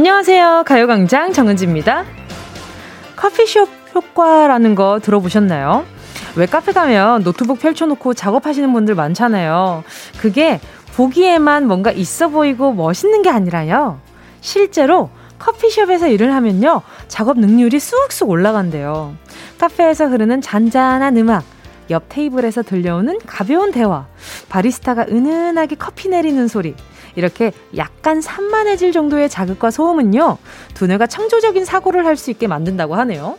안녕하세요. 가요광장 정은지입니다. 커피숍 효과라는 거 들어보셨나요? 왜 카페 가면 노트북 펼쳐놓고 작업하시는 분들 많잖아요. 그게 보기에만 뭔가 있어 보이고 멋있는 게 아니라요. 실제로 커피숍에서 일을 하면요. 작업 능률이 쑥쑥 올라간대요. 카페에서 흐르는 잔잔한 음악, 옆 테이블에서 들려오는 가벼운 대화, 바리스타가 은은하게 커피 내리는 소리, 이렇게 약간 산만해질 정도의 자극과 소음은요, 두뇌가 창조적인 사고를 할 수 있게 만든다고 하네요.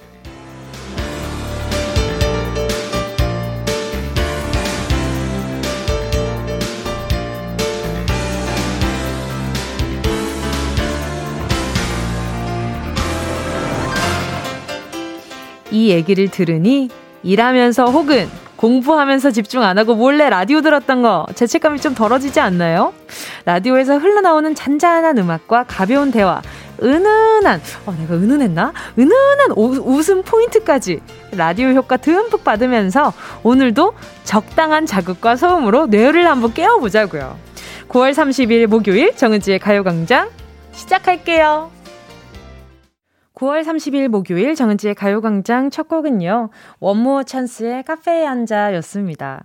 이 얘기를 들으니 일하면서 혹은 공부하면서 집중 안 하고 몰래 라디오 들었던 거 죄책감이 좀 덜어지지 않나요? 라디오에서 흘러나오는 잔잔한 음악과 가벼운 대화, 은은한, 어, 내가 은은했나? 은은한 오, 웃음 포인트까지 라디오 효과 듬뿍 받으면서 오늘도 적당한 자극과 소음으로 뇌를 한번 깨워보자고요. 9월 30일 목요일 정은지의 가요광장 시작할게요. 9월 30일 목요일 정은지의 가요광장 첫 곡은요. 원모어 찬스의 카페에 앉아 였습니다.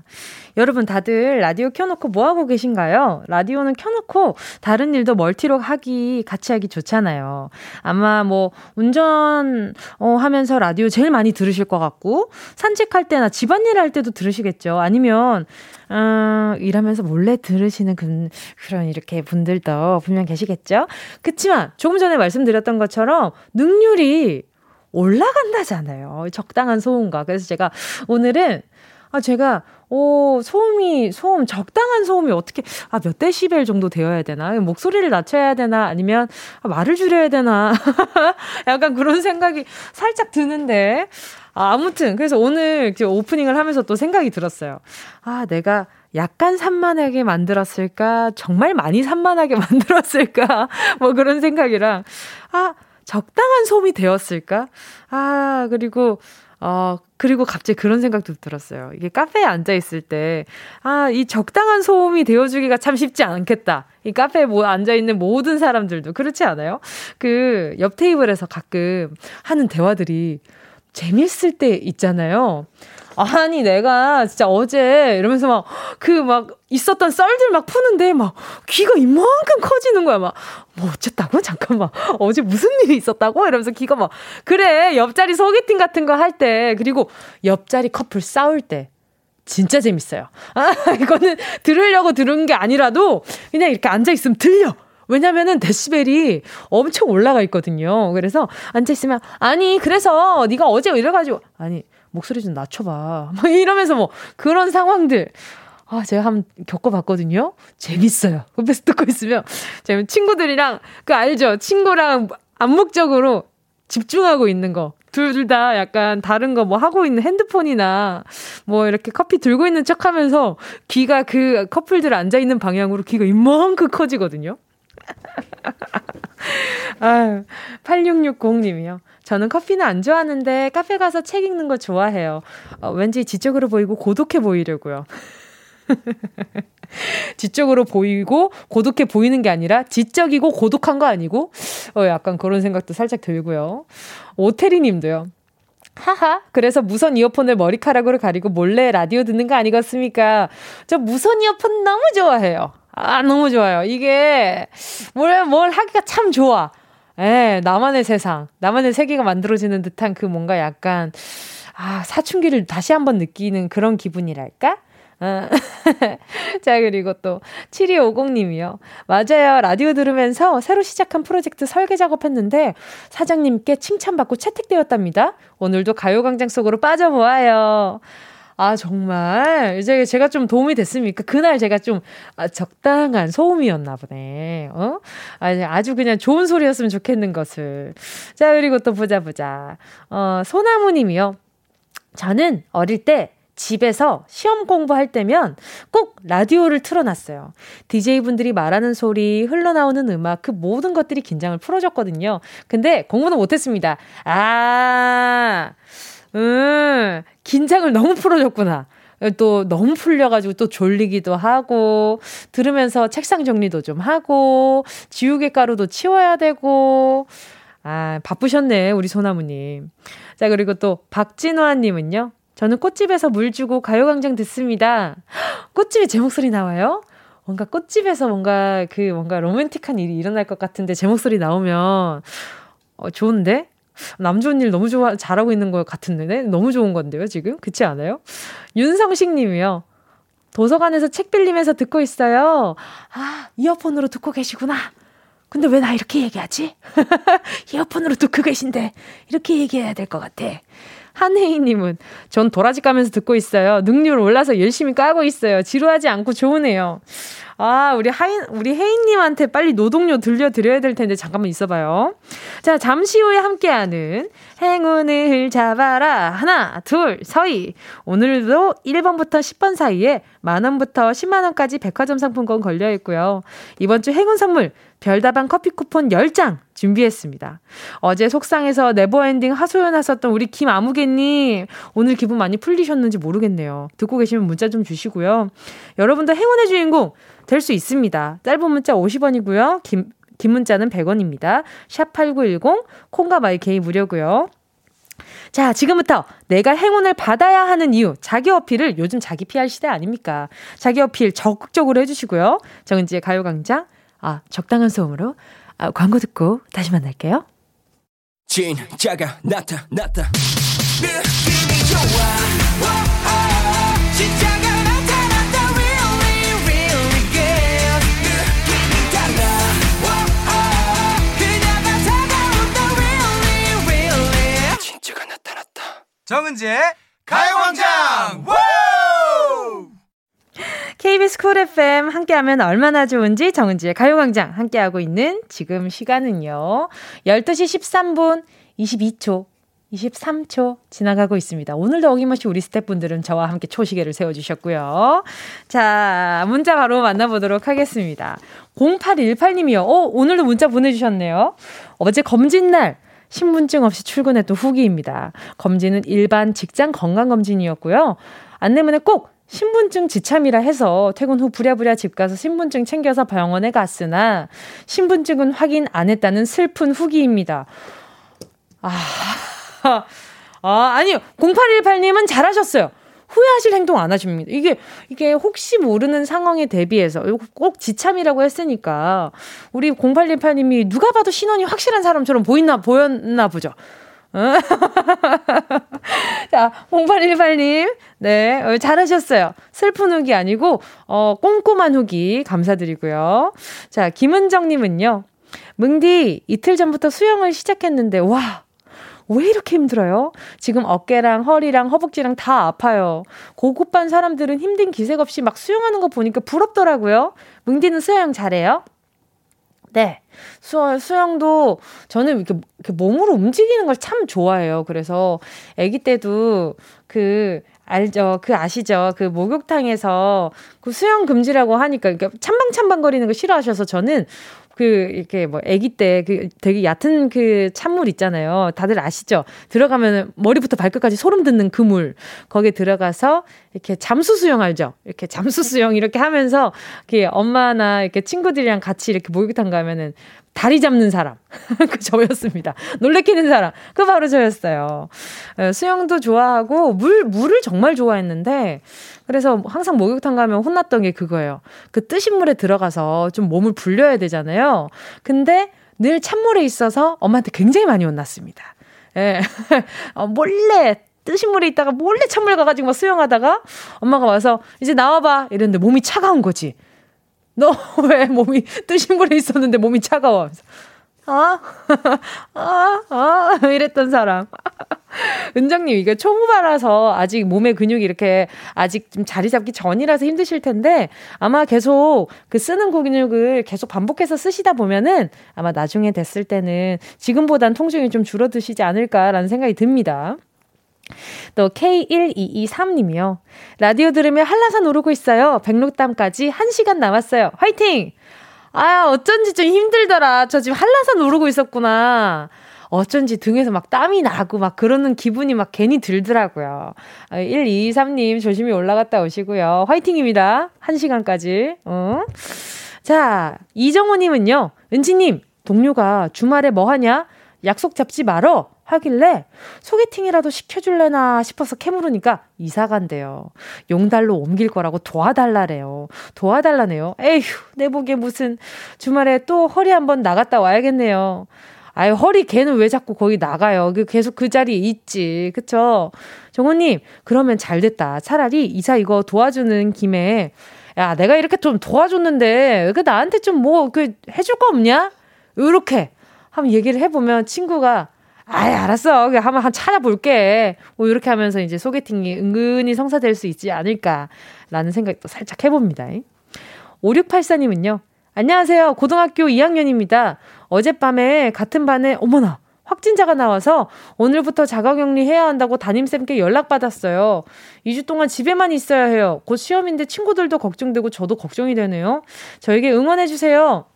여러분 다들 라디오 켜놓고 뭐 하고 계신가요? 라디오는 켜놓고 다른 일도 멀티로 하기, 같이 하기 좋잖아요. 아마 뭐 운전 어, 하면서 라디오 제일 많이 들으실 것 같고, 산책할 때나 집안일 할 때도 들으시겠죠. 아니면, 어, 일하면서 몰래 들으시는 그, 그런 이렇게 분들도 분명 계시겠죠. 그치만 조금 전에 말씀드렸던 것처럼 능률이 올라간다잖아요. 적당한 소음과. 그래서 제가 오늘은 아, 제가, 오, 소음이, 소음, 적당한 소음이 어떻게, 아, 몇 데시벨 정도 되어야 되나? 목소리를 낮춰야 되나? 아니면, 아, 말을 줄여야 되나? 약간 그런 생각이 살짝 드는데. 아, 아무튼, 그래서 오늘 오프닝을 하면서 또 생각이 들었어요. 아, 내가 약간 산만하게 만들었을까? 정말 많이 산만하게 만들었을까? 뭐 그런 생각이랑, 아, 적당한 소음이 되었을까? 아, 그리고, 어, 그리고 갑자기 그런 생각도 들었어요. 이게 카페에 앉아있을 때, 아, 이 적당한 소음이 되어주기가 참 쉽지 않겠다. 이 카페에 뭐 앉아있는 모든 사람들도 그렇지 않아요? 그, 옆 테이블에서 가끔 하는 대화들이 재밌을 때 있잖아요. 아니 내가 진짜 어제 이러면서 막 그막 그 있었던 썰들 막 푸는데 막 귀가 이만큼 커지는 거야 막 뭐 어쨌다고 잠깐만 어제 무슨 일이 있었다고 이러면서 귀가 막 그래 옆자리 소개팅 같은 거 할 때 그리고 옆자리 커플 싸울 때 진짜 재밌어요. 아, 이거는 들으려고 들은 게 아니라도 그냥 이렇게 앉아있으면 들려. 왜냐면은 데시벨이 엄청 올라가 있거든요. 그래서 앉아있으면, 아니, 그래서 네가 어제 이래가지고, 아니, 목소리 좀 낮춰봐. 뭐 이러면서 뭐 그런 상황들. 아, 제가 한번 겪어봤거든요. 재밌어요. 옆에서 듣고 있으면. 제가 친구들이랑, 그 알죠? 친구랑 암묵적으로 집중하고 있는 거. 둘 다 약간 다른 거 뭐 하고 있는 핸드폰이나 뭐 이렇게 커피 들고 있는 척 하면서 귀가 그 커플들 앉아있는 방향으로 귀가 이만큼 커지거든요. 아유, 8660님이요. 저는 커피는 안 좋아하는데 카페 가서 책 읽는 거 좋아해요. 어, 왠지 지적으로 보이고 고독해 보이려고요. 지적으로 보이고 고독해 보이는 게 아니라 지적이고 고독한 거 아니고 어 약간 그런 생각도 살짝 들고요. 오태리 님도요. 하하, 그래서 무선 이어폰을 머리카락으로 가리고 몰래 라디오 듣는 거 아니겠습니까? 저 무선 이어폰 너무 좋아해요. 아, 너무 좋아요. 이게 뭘, 뭘 하기가 참 좋아. 예, 나만의 세상, 나만의 세계가 만들어지는 듯한 그 뭔가 약간, 아, 사춘기를 다시 한번 느끼는 그런 기분이랄까? 어. 자, 그리고 또, 7250님이요. 맞아요. 라디오 들으면서 새로 시작한 프로젝트 설계 작업했는데, 사장님께 칭찬받고 채택되었답니다. 오늘도 가요광장 속으로 빠져보아요. 아, 정말. 이제 제가 좀 도움이 됐습니까? 그날 제가 좀 아, 적당한 소음이었나 보네. 어? 아주 그냥 좋은 소리였으면 좋겠는 것을. 자, 그리고 또 보자, 보자. 어, 소나무 님이요. 저는 어릴 때 집에서 시험 공부할 때면 꼭 라디오를 틀어놨어요. DJ분들이 말하는 소리, 흘러나오는 음악, 그 모든 것들이 긴장을 풀어줬거든요. 근데 공부는 못했습니다. 아, 음, 긴장을 너무 풀어줬구나. 또 너무 풀려가지고 또 졸리기도 하고, 들으면서 책상 정리도 좀 하고, 지우개 가루도 치워야 되고, 아, 바쁘셨네, 우리 소나무님. 자, 그리고 또 박진화님은요. 저는 꽃집에서 물 주고 가요광장 듣습니다. 꽃집에 제 목소리 나와요? 뭔가 꽃집에서 뭔가 그 뭔가 로맨틱한 일이 일어날 것 같은데 제 목소리 나오면 어, 좋은데? 남 좋은 일 너무 좋아, 잘하고 있는 것 같은데? 너무 좋은 건데요, 지금? 그렇지 않아요? 윤성식 님이요. 도서관에서 책 빌리면서 듣고 있어요. 아, 이어폰으로 듣고 계시구나. 근데 왜 나 이렇게 얘기하지? 이어폰으로 듣고 계신데, 이렇게 얘기해야 될 것 같아. 한혜희님은 전 도라지 까면서 듣고 있어요. 능률 올라서 열심히 까고 있어요. 지루하지 않고 좋으네요. 아, 우리 하인, 우리 혜인님한테 빨리 노동요 들려드려야 될 텐데 잠깐만 있어봐요. 자, 잠시 후에 함께하는 행운을 잡아라. 하나, 둘, 서희. 오늘도 1번부터 10번 사이에 만원부터 10만원까지 백화점 상품권 걸려있고요. 이번 주 행운 선물 별다방 커피 쿠폰 10장 준비했습니다. 어제 속상해서 never ending 하소연 하셨던 우리 김아무개님, 오늘 기분 많이 풀리셨는지 모르겠네요. 듣고 계시면 문자 좀 주시고요. 여러분도 행운의 주인공 될 수 있습니다. 짧은 문자 50원이고요. 긴, 긴 문자는 100원입니다. 샵 8910, 콩과 마이케이 무료고요. 자, 지금부터 내가 행운을 받아야 하는 이유, 자기 어필을 요즘 자기 PR 시대 아닙니까? 자기 어필 적극적으로 해주시고요. 정은지의 가요광장, 아, 적당한 소음으로 아, 광고 듣고 다시 만날게요. 진짜가 나타났다. 느낌이 좋아. 오, 오, 진짜가 나타났다. Really, really good. 느낌이 달라. 오, 오, 그녀가 다가온다. Really, really. 진짜가 나타났다. 정은지의 가요광장. KBS 쿨 FM 함께하면 얼마나 좋은지 정은지의 가요광장 함께하고 있는 지금 시간은요. 12시 13분 22초 23초 지나가고 있습니다. 오늘도 어김없이 우리 스태프분들은 저와 함께 초시계를 세워주셨고요. 자, 문자 바로 만나보도록 하겠습니다. 0818님이요. 어, 오늘도 문자 보내주셨네요. 어제 검진날 신분증 없이 출근했던 후기입니다. 검진은 일반 직장 건강검진이었고요. 안내문에 꼭 신분증 지참이라 해서 퇴근 후 부랴부랴 집 가서 신분증 챙겨서 병원에 갔으나 신분증은 확인 안 했다는 슬픈 후기입니다. 아, 아 아니요. 0818님은 잘하셨어요. 후회하실 행동 안 하십니다. 이게, 이게 혹시 모르는 상황에 대비해서 꼭 지참이라고 했으니까 우리 0818님이 누가 봐도 신원이 확실한 사람처럼 보이나, 보였나 보죠. 자, 0818님. 네, 어, 잘하셨어요. 슬픈 후기 아니고, 어, 꼼꼼한 후기 감사드리고요. 자, 김은정님은요. 뭉디, 이틀 전부터 수영을 시작했는데, 와, 왜 이렇게 힘들어요? 지금 어깨랑 허리랑 허벅지랑 다 아파요. 고급반 사람들은 힘든 기색 없이 막 수영하는 거 보니까 부럽더라고요. 뭉디는 수영 잘해요? 네. 수, 수영도 저는 이렇게, 이렇게 몸으로 움직이는 걸 참 좋아해요. 그래서 아기 때도 그 알죠. 그 아시죠? 그 목욕탕에서 그 수영 금지라고 하니까 이렇게 찬방찬방거리는 거 싫어하셔서 저는 그 이렇게 뭐 아기 때 그 되게 얕은 그 찬물 있잖아요. 다들 아시죠? 들어가면 머리부터 발끝까지 소름 돋는 그 물. 거기에 들어가서 이렇게 잠수 수영 알죠? 이렇게 잠수 수영 이렇게 하면서 이렇게 엄마나 이렇게 친구들이랑 같이 이렇게 목욕탕 가면은 다리 잡는 사람. 그 저였습니다. 놀래키는 사람. 그 바로 저였어요. 어, 수영도 좋아하고 물, 물을 정말 좋아했는데 그래서 항상 목욕탕 가면 혼났던 게 그거예요. 그 뜨신 물에 들어가서 좀 몸을 불려야 되잖아요. 근데 늘 찬물에 있어서 엄마한테 굉장히 많이 혼났습니다. 예. 어, 몰래 뜨신 물에 있다가 몰래 찬물 가가지고 막 수영하다가 엄마가 와서 이제 나와봐 이랬는데 몸이 차가운 거지. 너 왜 몸이 뜨신 물에 있었는데 몸이 차가워? 아, 아, 아, 이랬던 사람. 은정님, 이게 초보바라서 아직 몸의 근육이 이렇게 아직 좀 자리 잡기 전이라서 힘드실 텐데 아마 계속 그 쓰는 근육을 계속 반복해서 쓰시다 보면은 아마 나중에 됐을 때는 지금보단 통증이 좀 줄어드시지 않을까라는 생각이 듭니다. 또 K1223님이요. 라디오 들으며 한라산 오르고 있어요. 백록담까지 1시간 남았어요. 화이팅! 아, 어쩐지 좀 힘들더라. 저 지금 한라산 오르고 있었구나. 어쩐지 등에서 막 땀이 나고 막 그러는 기분이 막 괜히 들더라고요. 123님 아, 조심히 올라갔다 오시고요. 화이팅입니다. 1시간까지. 어? 자, 이정호님은요. 은지님, 동료가 주말에 뭐 하냐? 약속 잡지 말어. 하길래 소개팅이라도 시켜줄래나 싶어서 캐물으니까 이사 간대요. 용달로 옮길 거라고 도와달라래요. 도와달라네요. 에휴, 내 보기에 무슨 주말에 또 허리 한번 나갔다 와야겠네요. 아유, 허리 걔는 왜 자꾸 거기 나가요? 그 계속 그 자리에 있지. 그쵸? 정호님, 그러면 잘 됐다. 차라리 이사 이거 도와주는 김에, 야, 내가 이렇게 좀 도와줬는데, 그 나한테 좀 뭐, 그, 해줄 거 없냐? 요렇게 한번 얘기를 해보면 친구가, 아이, 알았어. 한번 한 찾아볼게. 뭐, 이렇게 하면서 이제 소개팅이 은근히 성사될 수 있지 않을까라는 생각도 살짝 해봅니다. 5684님은요. 안녕하세요. 고등학교 2학년입니다. 어젯밤에 같은 반에, 어머나, 확진자가 나와서 오늘부터 자가격리 해야 한다고 담임쌤께 연락받았어요. 2주 동안 집에만 있어야 해요. 곧 시험인데 친구들도 걱정되고 저도 걱정이 되네요. 저에게 응원해주세요.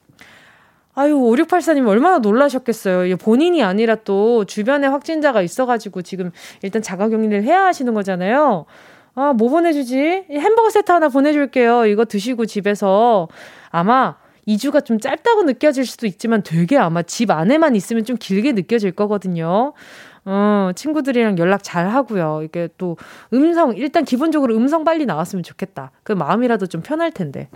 아유, 5684님 얼마나 놀라셨겠어요. 본인이 아니라 또 주변에 확진자가 있어가지고 지금 일단 자가 격리를 해야 하시는 거잖아요. 아, 뭐 보내주지? 햄버거 세트 하나 보내줄게요. 이거 드시고 집에서 아마 2주가 좀 짧다고 느껴질 수도 있지만 되게 아마 집 안에만 있으면 좀 길게 느껴질 거거든요. 어, 친구들이랑 연락 잘 하고요. 이게 또 음성, 일단 기본적으로 음성 빨리 나왔으면 좋겠다. 그 마음이라도 좀 편할 텐데.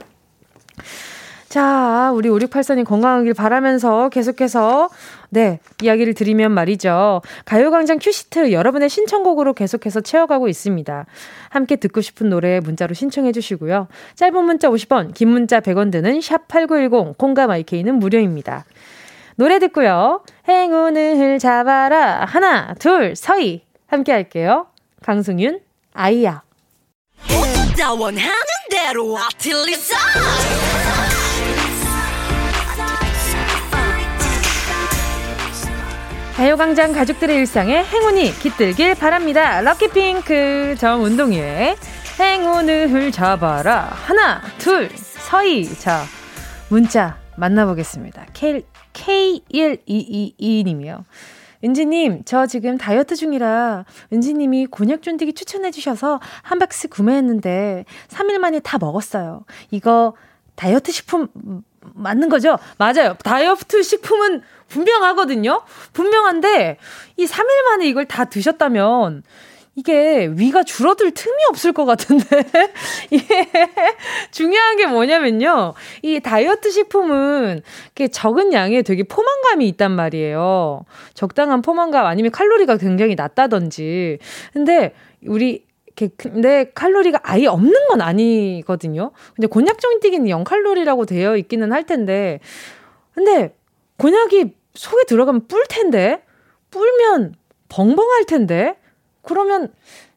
자, 우리 5684님 건강하길 바라면서 계속해서, 네, 이야기를 드리면 말이죠. 가요광장 큐시트 여러분의 신청곡으로 계속해서 채워가고 있습니다. 함께 듣고 싶은 노래 문자로 신청해 주시고요. 짧은 문자 50원, 긴 문자 100원 드는 샵8910, 콩감 IK는 무료입니다. 노래 듣고요. 행운을 잡아라. 하나, 둘, 서희. 함께 할게요. 강승윤, 아이야. 가요광장 가족들의 일상에 행운이 깃들길 바랍니다. 럭키핑크 정운동이의 행운을 잡아라. 하나, 둘, 서희. 자, 문자 만나보겠습니다. K, K1222님이요. 은지님, 저 지금 다이어트 중이라 은지님이 곤약 쫀디기 추천해주셔서 한 박스 구매했는데 3일 만에 다 먹었어요. 이거 다이어트 식품 맞는 거죠? 맞아요. 다이어트 식품은 분명하거든요? 분명한데, 이 3일 만에 이걸 다 드셨다면, 이게 위가 줄어들 틈이 없을 것 같은데. 이게 중요한 게 뭐냐면요. 이 다이어트 식품은 적은 양에 되게 포만감이 있단 말이에요. 적당한 포만감 아니면 칼로리가 굉장히 낮다든지. 근데 우리 근데 칼로리가 아예 없는 건 아니거든요. 근데 곤약 종이튀기는 0칼로리라고 되어 있기는 할 텐데. 근데 곤약이 속에 들어가면 뿔 텐데. 뿔면 벙벙할 텐데. 그러면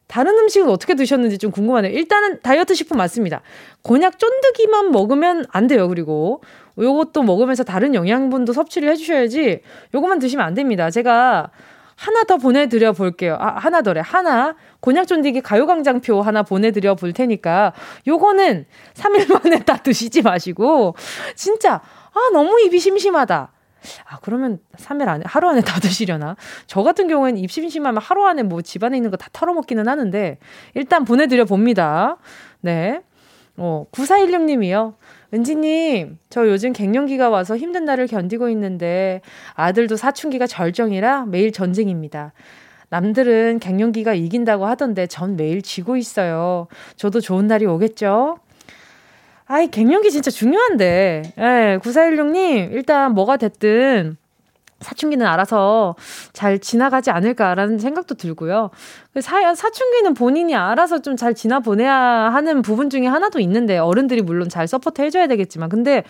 다른 음식은 어떻게 드셨는지 좀 궁금하네요. 일단은 다이어트 식품 맞습니다. 곤약 쫀득이만 먹으면 안 돼요. 그리고 요것도 먹으면서 다른 영양분도 섭취를 해주셔야지 요것만 드시면 안 됩니다. 제가 하나 더 보내드려 볼게요. 아, 하나 더래. 하나. 곤약쫀디기 가요광장표 하나 보내드려 볼 테니까 요거는 3일 만에 다 드시지 마시고 진짜 아 너무 입이 심심하다. 아, 그러면 3일 안에, 하루 안에 다 드시려나? 저 같은 경우에는 입 심심하면 하루 안에 뭐 집안에 있는 거 다 털어먹기는 하는데, 일단 보내드려 봅니다. 네. 어, 9416님이요. 은지님, 저 요즘 갱년기가 와서 힘든 날을 견디고 있는데, 아들도 사춘기가 절정이라 매일 전쟁입니다. 남들은 갱년기가 이긴다고 하던데 전 매일 지고 있어요. 저도 좋은 날이 오겠죠? 아이, 갱년기 진짜 중요한데. 예, 9416님, 일단 뭐가 됐든 사춘기는 알아서 잘 지나가지 않을까라는 생각도 들고요. 그 사, 사춘기는 본인이 알아서 좀 잘 지나보내야 하는 부분 중에 하나도 있는데, 어른들이 물론 잘 support 해줘야 되겠지만, 근데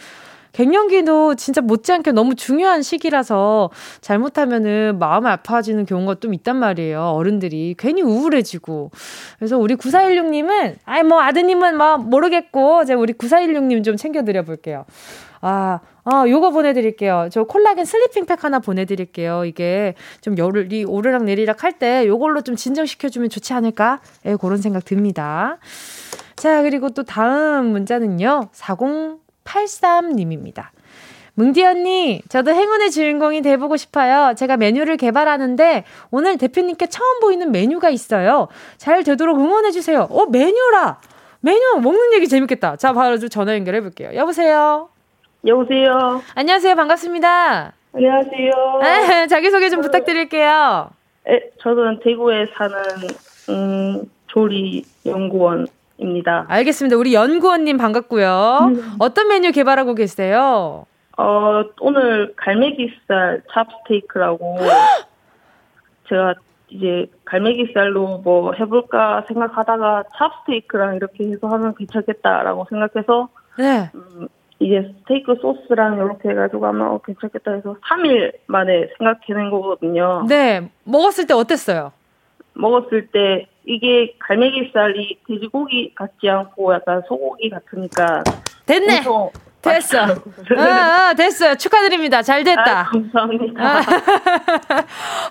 갱년기도 진짜 못지않게 너무 중요한 시기라서 잘못하면은 마음이 아파지는 경우가 좀 있단 말이에요. 어른들이 괜히 우울해지고. 그래서 우리 9416님은 아이 뭐 아드님은 뭐 모르겠고 제가 우리 9416님 좀 챙겨 드려 볼게요. 아, 아, 요거 보내드릴게요. 저 콜라겐 sleeping 팩 하나 보내드릴게요. 이게 좀 열이 오르락 내리락 할 때 요걸로 좀 진정시켜주면 좋지 않을까? 예, 그런 생각 듭니다. 자, 그리고 또 다음 문자는요. 40 83님입니다. 뭉디 언니, 저도 행운의 주인공이 돼보고 싶어요. 제가 메뉴를 개발하는데 오늘 대표님께 처음 보이는 메뉴가 있어요. 잘 되도록 응원해주세요. 어, 메뉴라! 메뉴 먹는 얘기 재밌겠다. 자, 바로 좀 전화 연결해볼게요. 여보세요? 여보세요? 안녕하세요. 반갑습니다. 안녕하세요. 아, 자기소개 좀 부탁드릴게요. 에, 저는 대구에 사는, 음, 조리 연구원 입니다. 알겠습니다. 우리 연구원님 반갑고요. 음. 어떤 메뉴 개발하고 계세요? 어, 오늘 갈매기살 찹스테이크라고 제가 이제 갈매기살로 뭐 해볼까 생각하다가 찹스테이크랑 이렇게 해서 하면 괜찮겠다라고 생각해서 네. 음, 이제 스테이크 소스랑 이렇게 해가지고 하면 어, 괜찮겠다 해서 3일 만에 생각해낸 거거든요. 네. 먹었을 때 어땠어요? 먹었을 때 이게 갈매기살이 돼지고기 같지 않고 약간 소고기 같으니까 됐네. 됐어. 아, 아, 됐어요. 축하드립니다. 잘 됐다. 아, 감사합니다.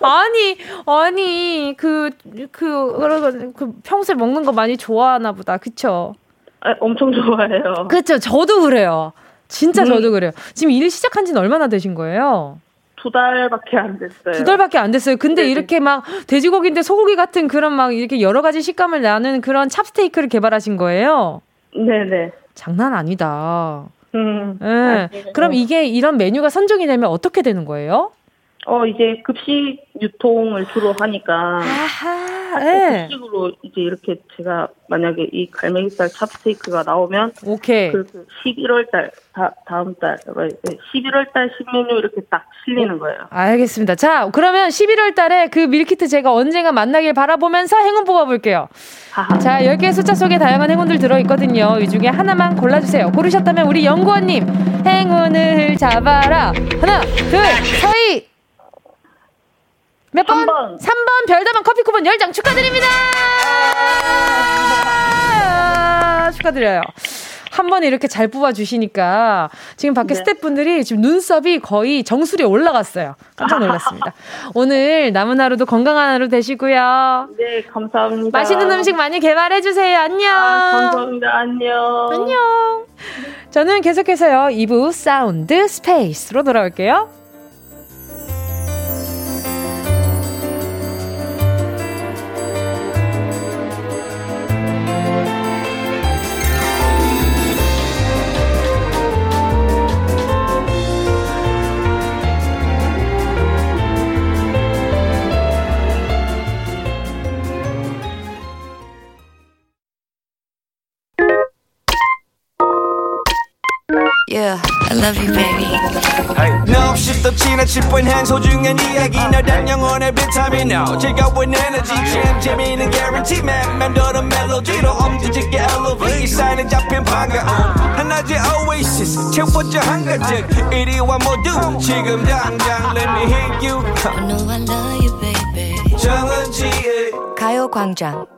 아, 니 아니, 그, 그, 그, 평소에 먹는 거 많이 좋아하나 보다. 그쵸? 아, 엄청 좋아해요. 그쵸. 저도 그래요. 진짜 음. 저도 그래요. 지금 일 시작한 지는 얼마나 되신 거예요? 두 달밖에 안 됐어요. 두 달밖에 안 됐어요. 근데 네네. 이렇게 막 돼지고기인데 소고기 같은 그런 막 이렇게 여러 가지 식감을 나는 그런 찹스테이크를 개발하신 거예요? 네네. 장난 아니다. 음. 네. 그럼 이게 이런 메뉴가 선정이 되면 어떻게 되는 거예요? 어, 이제 급식 유통을 주로 하니까. 아하, 네. 급식으로 이제 이렇게 제가 만약에 이 갈매기살 찹스테이크가 나오면. 오케이. 그 11월 달, 다, 다음 달, 11월 달 신메뉴 이렇게 딱 실리는 거예요. 알겠습니다. 자, 그러면 11월 달에 그 밀키트 제가 언젠가 만나길 바라보면서 행운 뽑아볼게요. 아하. 자, 10개의 숫자 속에 다양한 행운들 들어있거든요. 이 중에 하나만 골라주세요. 고르셨다면 우리 연구원님, 행운을 잡아라. 하나, 둘, 서희! 몇 번? 3번. 3번 별다방 커피 쿠폰 10장 축하드립니다. 아, 축하드려요. 한 번에 이렇게 잘 뽑아주시니까 지금 밖에 네. 스태프분들이 지금 눈썹이 거의 정수리에 올라갔어요. 깜짝 놀랐습니다. 오늘 남은 하루도 건강한 하루 되시고요. 네, 감사합니다. 맛있는 음식 많이 개발해주세요. 안녕. 아, 감사합니다. 안녕. 안녕. 저는 계속해서요. 2부 사운드 스페이스로 돌아올게요. Love you, baby. Chip when hands hold you and 이야기 너란 영혼의 비타민 No, 즐거운 에너지 참 재미있는 guarantee man 맴도는 멜로디로 엄지짓게 elevate 사인은 잡힌 반가움 하나의 oasis 채워져 한가득 이리와 모두 지금 당장 let me hit you I know I love you, baby. 정은지의 가요광장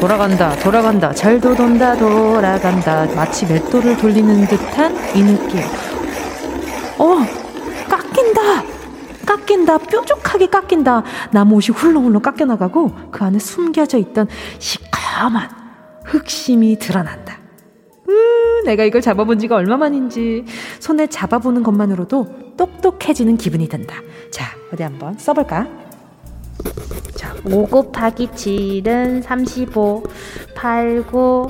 돌아간다, 돌아간다, 잘 도 돈다, 돌아간다. 마치 맷돌을 돌리는 듯한 이 느낌. 어, 깎인다! 깎인다, 뾰족하게 깎인다. 나무 옷이 훌렁훌렁 깎여나가고 그 안에 숨겨져 있던 시커먼 흑심이 드러난다. 음, 내가 이걸 잡아본 지가 얼마만인지 손에 잡아보는 것만으로도 똑똑해지는 기분이 든다. 자, 어디 한번 써볼까? 자, 5 곱하기 7은 35, 8, 9,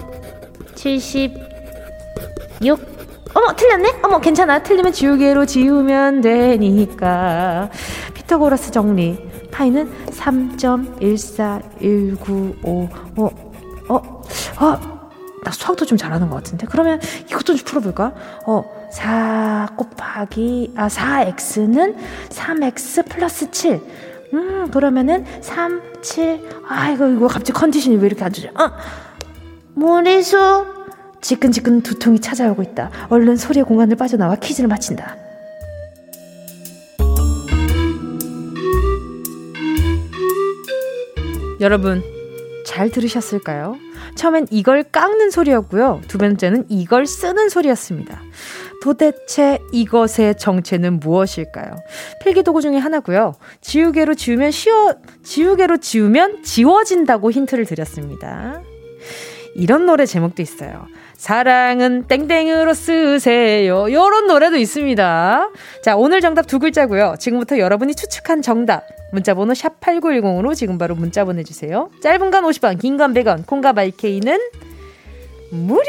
76. 어머, 틀렸네? 어머, 괜찮아. 틀리면 지우개로 지우면 되니까. 피타고라스 정리. 파이는 3.14195. 어, 어, 어. 나 수학도 좀 잘하는 것 같은데? 그러면 이것도 좀 풀어볼까? 어, 4 곱하기, 아, 4x는 3x 플러스 7. 음, 그러면은 3, 7. 아, 이거, 이거 갑자기 컨디션이 왜 이렇게 안 좋지? 어, 머리수. 지끈지끈 두통이 찾아오고 있다. 얼른 소리의 공간을 빠져나와 퀴즈를 마친다. 여러분, 잘 들으셨을까요? 처음엔 이걸 깎는 소리였고요. 두 번째는 이걸 쓰는 소리였습니다. 도대체 이것의 정체는 무엇일까요? 필기도구 중에 하나고요. 지우개로 지우면 쉬워, 지우개로 지우면 지워진다고 힌트를 드렸습니다. 이런 노래 제목도 있어요. 사랑은 땡땡으로 쓰세요. 요런 노래도 있습니다. 자, 오늘 정답 두 글자고요. 지금부터 여러분이 추측한 정답. 문자번호 샵8910으로 지금 바로 문자 보내주세요. 짧은 건 50원, 긴 건 100원, 콩과 마이케이는 무료!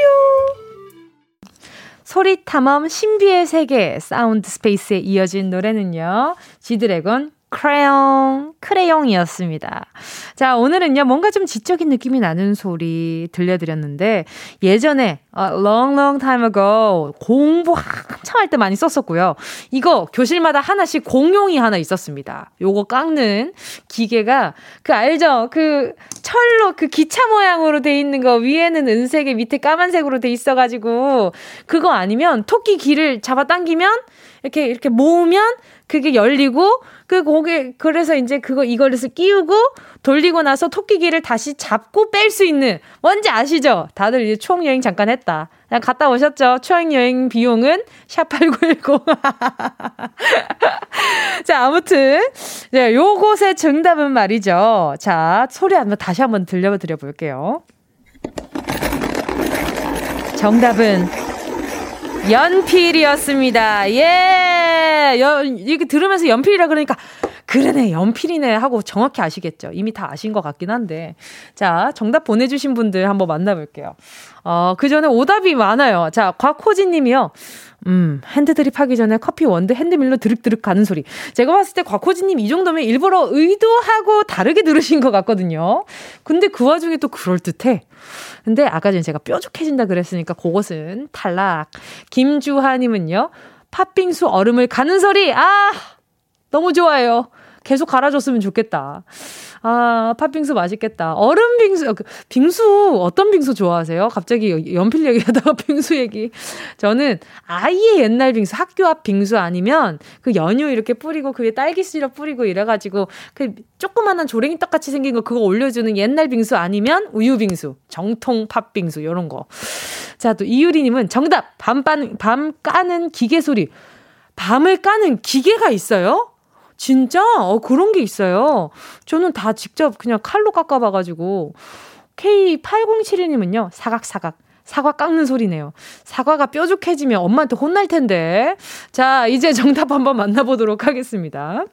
소리 탐험 신비의 세계 Sound Space에 이어진 노래는요. 지드래곤 크레용, 크레용이었습니다. 자, 오늘은요, 뭔가 좀 지적인 느낌이 나는 소리 들려드렸는데, 예전에, uh, long, long time ago, 공부 한참 할 때 많이 썼었고요. 이거 교실마다 하나씩 공용이 하나 있었습니다. 요거 깎는 기계가, 그 알죠? 그 철로 그 기차 모양으로 돼 있는 거, 위에는 은색에 밑에 까만색으로 돼 있어가지고, 그거 아니면 토끼 귀를 잡아 당기면, 이렇게, 이렇게 모으면, 그게 열리고, 그 고개 그래서 이제 그거 이거를 끼우고 돌리고 나서 토끼기를 다시 잡고 뺄 수 있는 뭔지 아시죠? 다들 이제 추억 여행 잠깐 했 다. 그냥 갔다 오셨죠? 추억 여행 비용은 샵8910. 자, 아무튼 네, 요곳의 정답은 말이죠. 자, 소리 한번 다시 한번 들려 드려 볼게요. 정답은 연필이었습니다. 예! 연, 이렇게 들으면서 연필이라 그러니까, 그러네, 연필이네 하고 정확히 아시겠죠? 이미 다 아신 것 같긴 한데. 자, 정답 보내주신 분들 한번 만나볼게요. 어, 그 전에 오답이 많아요. 자, 곽호진 님이요. 음, 핸드드립 하기 전에 커피 원두 핸드밀로 드륵드륵 가는 소리. 제가 봤을 때 곽호진님 이 정도면 일부러 의도하고 다르게 들으신 것 같거든요. 근데 그 와중에 또 그럴듯해. 근데 아까 전에 제가 뾰족해진다 그랬으니까 그것은 탈락. 김주하님은요, 팥빙수 얼음을 가는 소리! 아! 너무 좋아요. 계속 갈아줬으면 좋겠다. 아, 팥빙수 맛있겠다. 얼음 빙수, 어, 그 빙수, 어떤 빙수 좋아하세요? 갑자기 연필 얘기하다가 빙수 얘기. 저는 아예 옛날 빙수, 학교 앞 빙수 아니면 그 연유 이렇게 뿌리고 그 위에 딸기 시럽 뿌리고 이래가지고 그 조그만한 조랭이 떡 같이 생긴 거 그거 올려주는 옛날 빙수 아니면 우유 빙수, 정통 팥빙수, 요런 거. 자, 또 이유리님은 정답! 밤, 빤, 밤 까는 기계 소리. 밤을 까는 기계가 있어요? 진짜? 어, 그런 게 있어요. 저는 다 직접 그냥 칼로 깎아봐가지고. K8072님은요, 사각사각. 사과 깎는 소리네요. 사과가 뾰족해지면 엄마한테 혼날 텐데. 자, 이제 정답 한번 만나보도록 하겠습니다.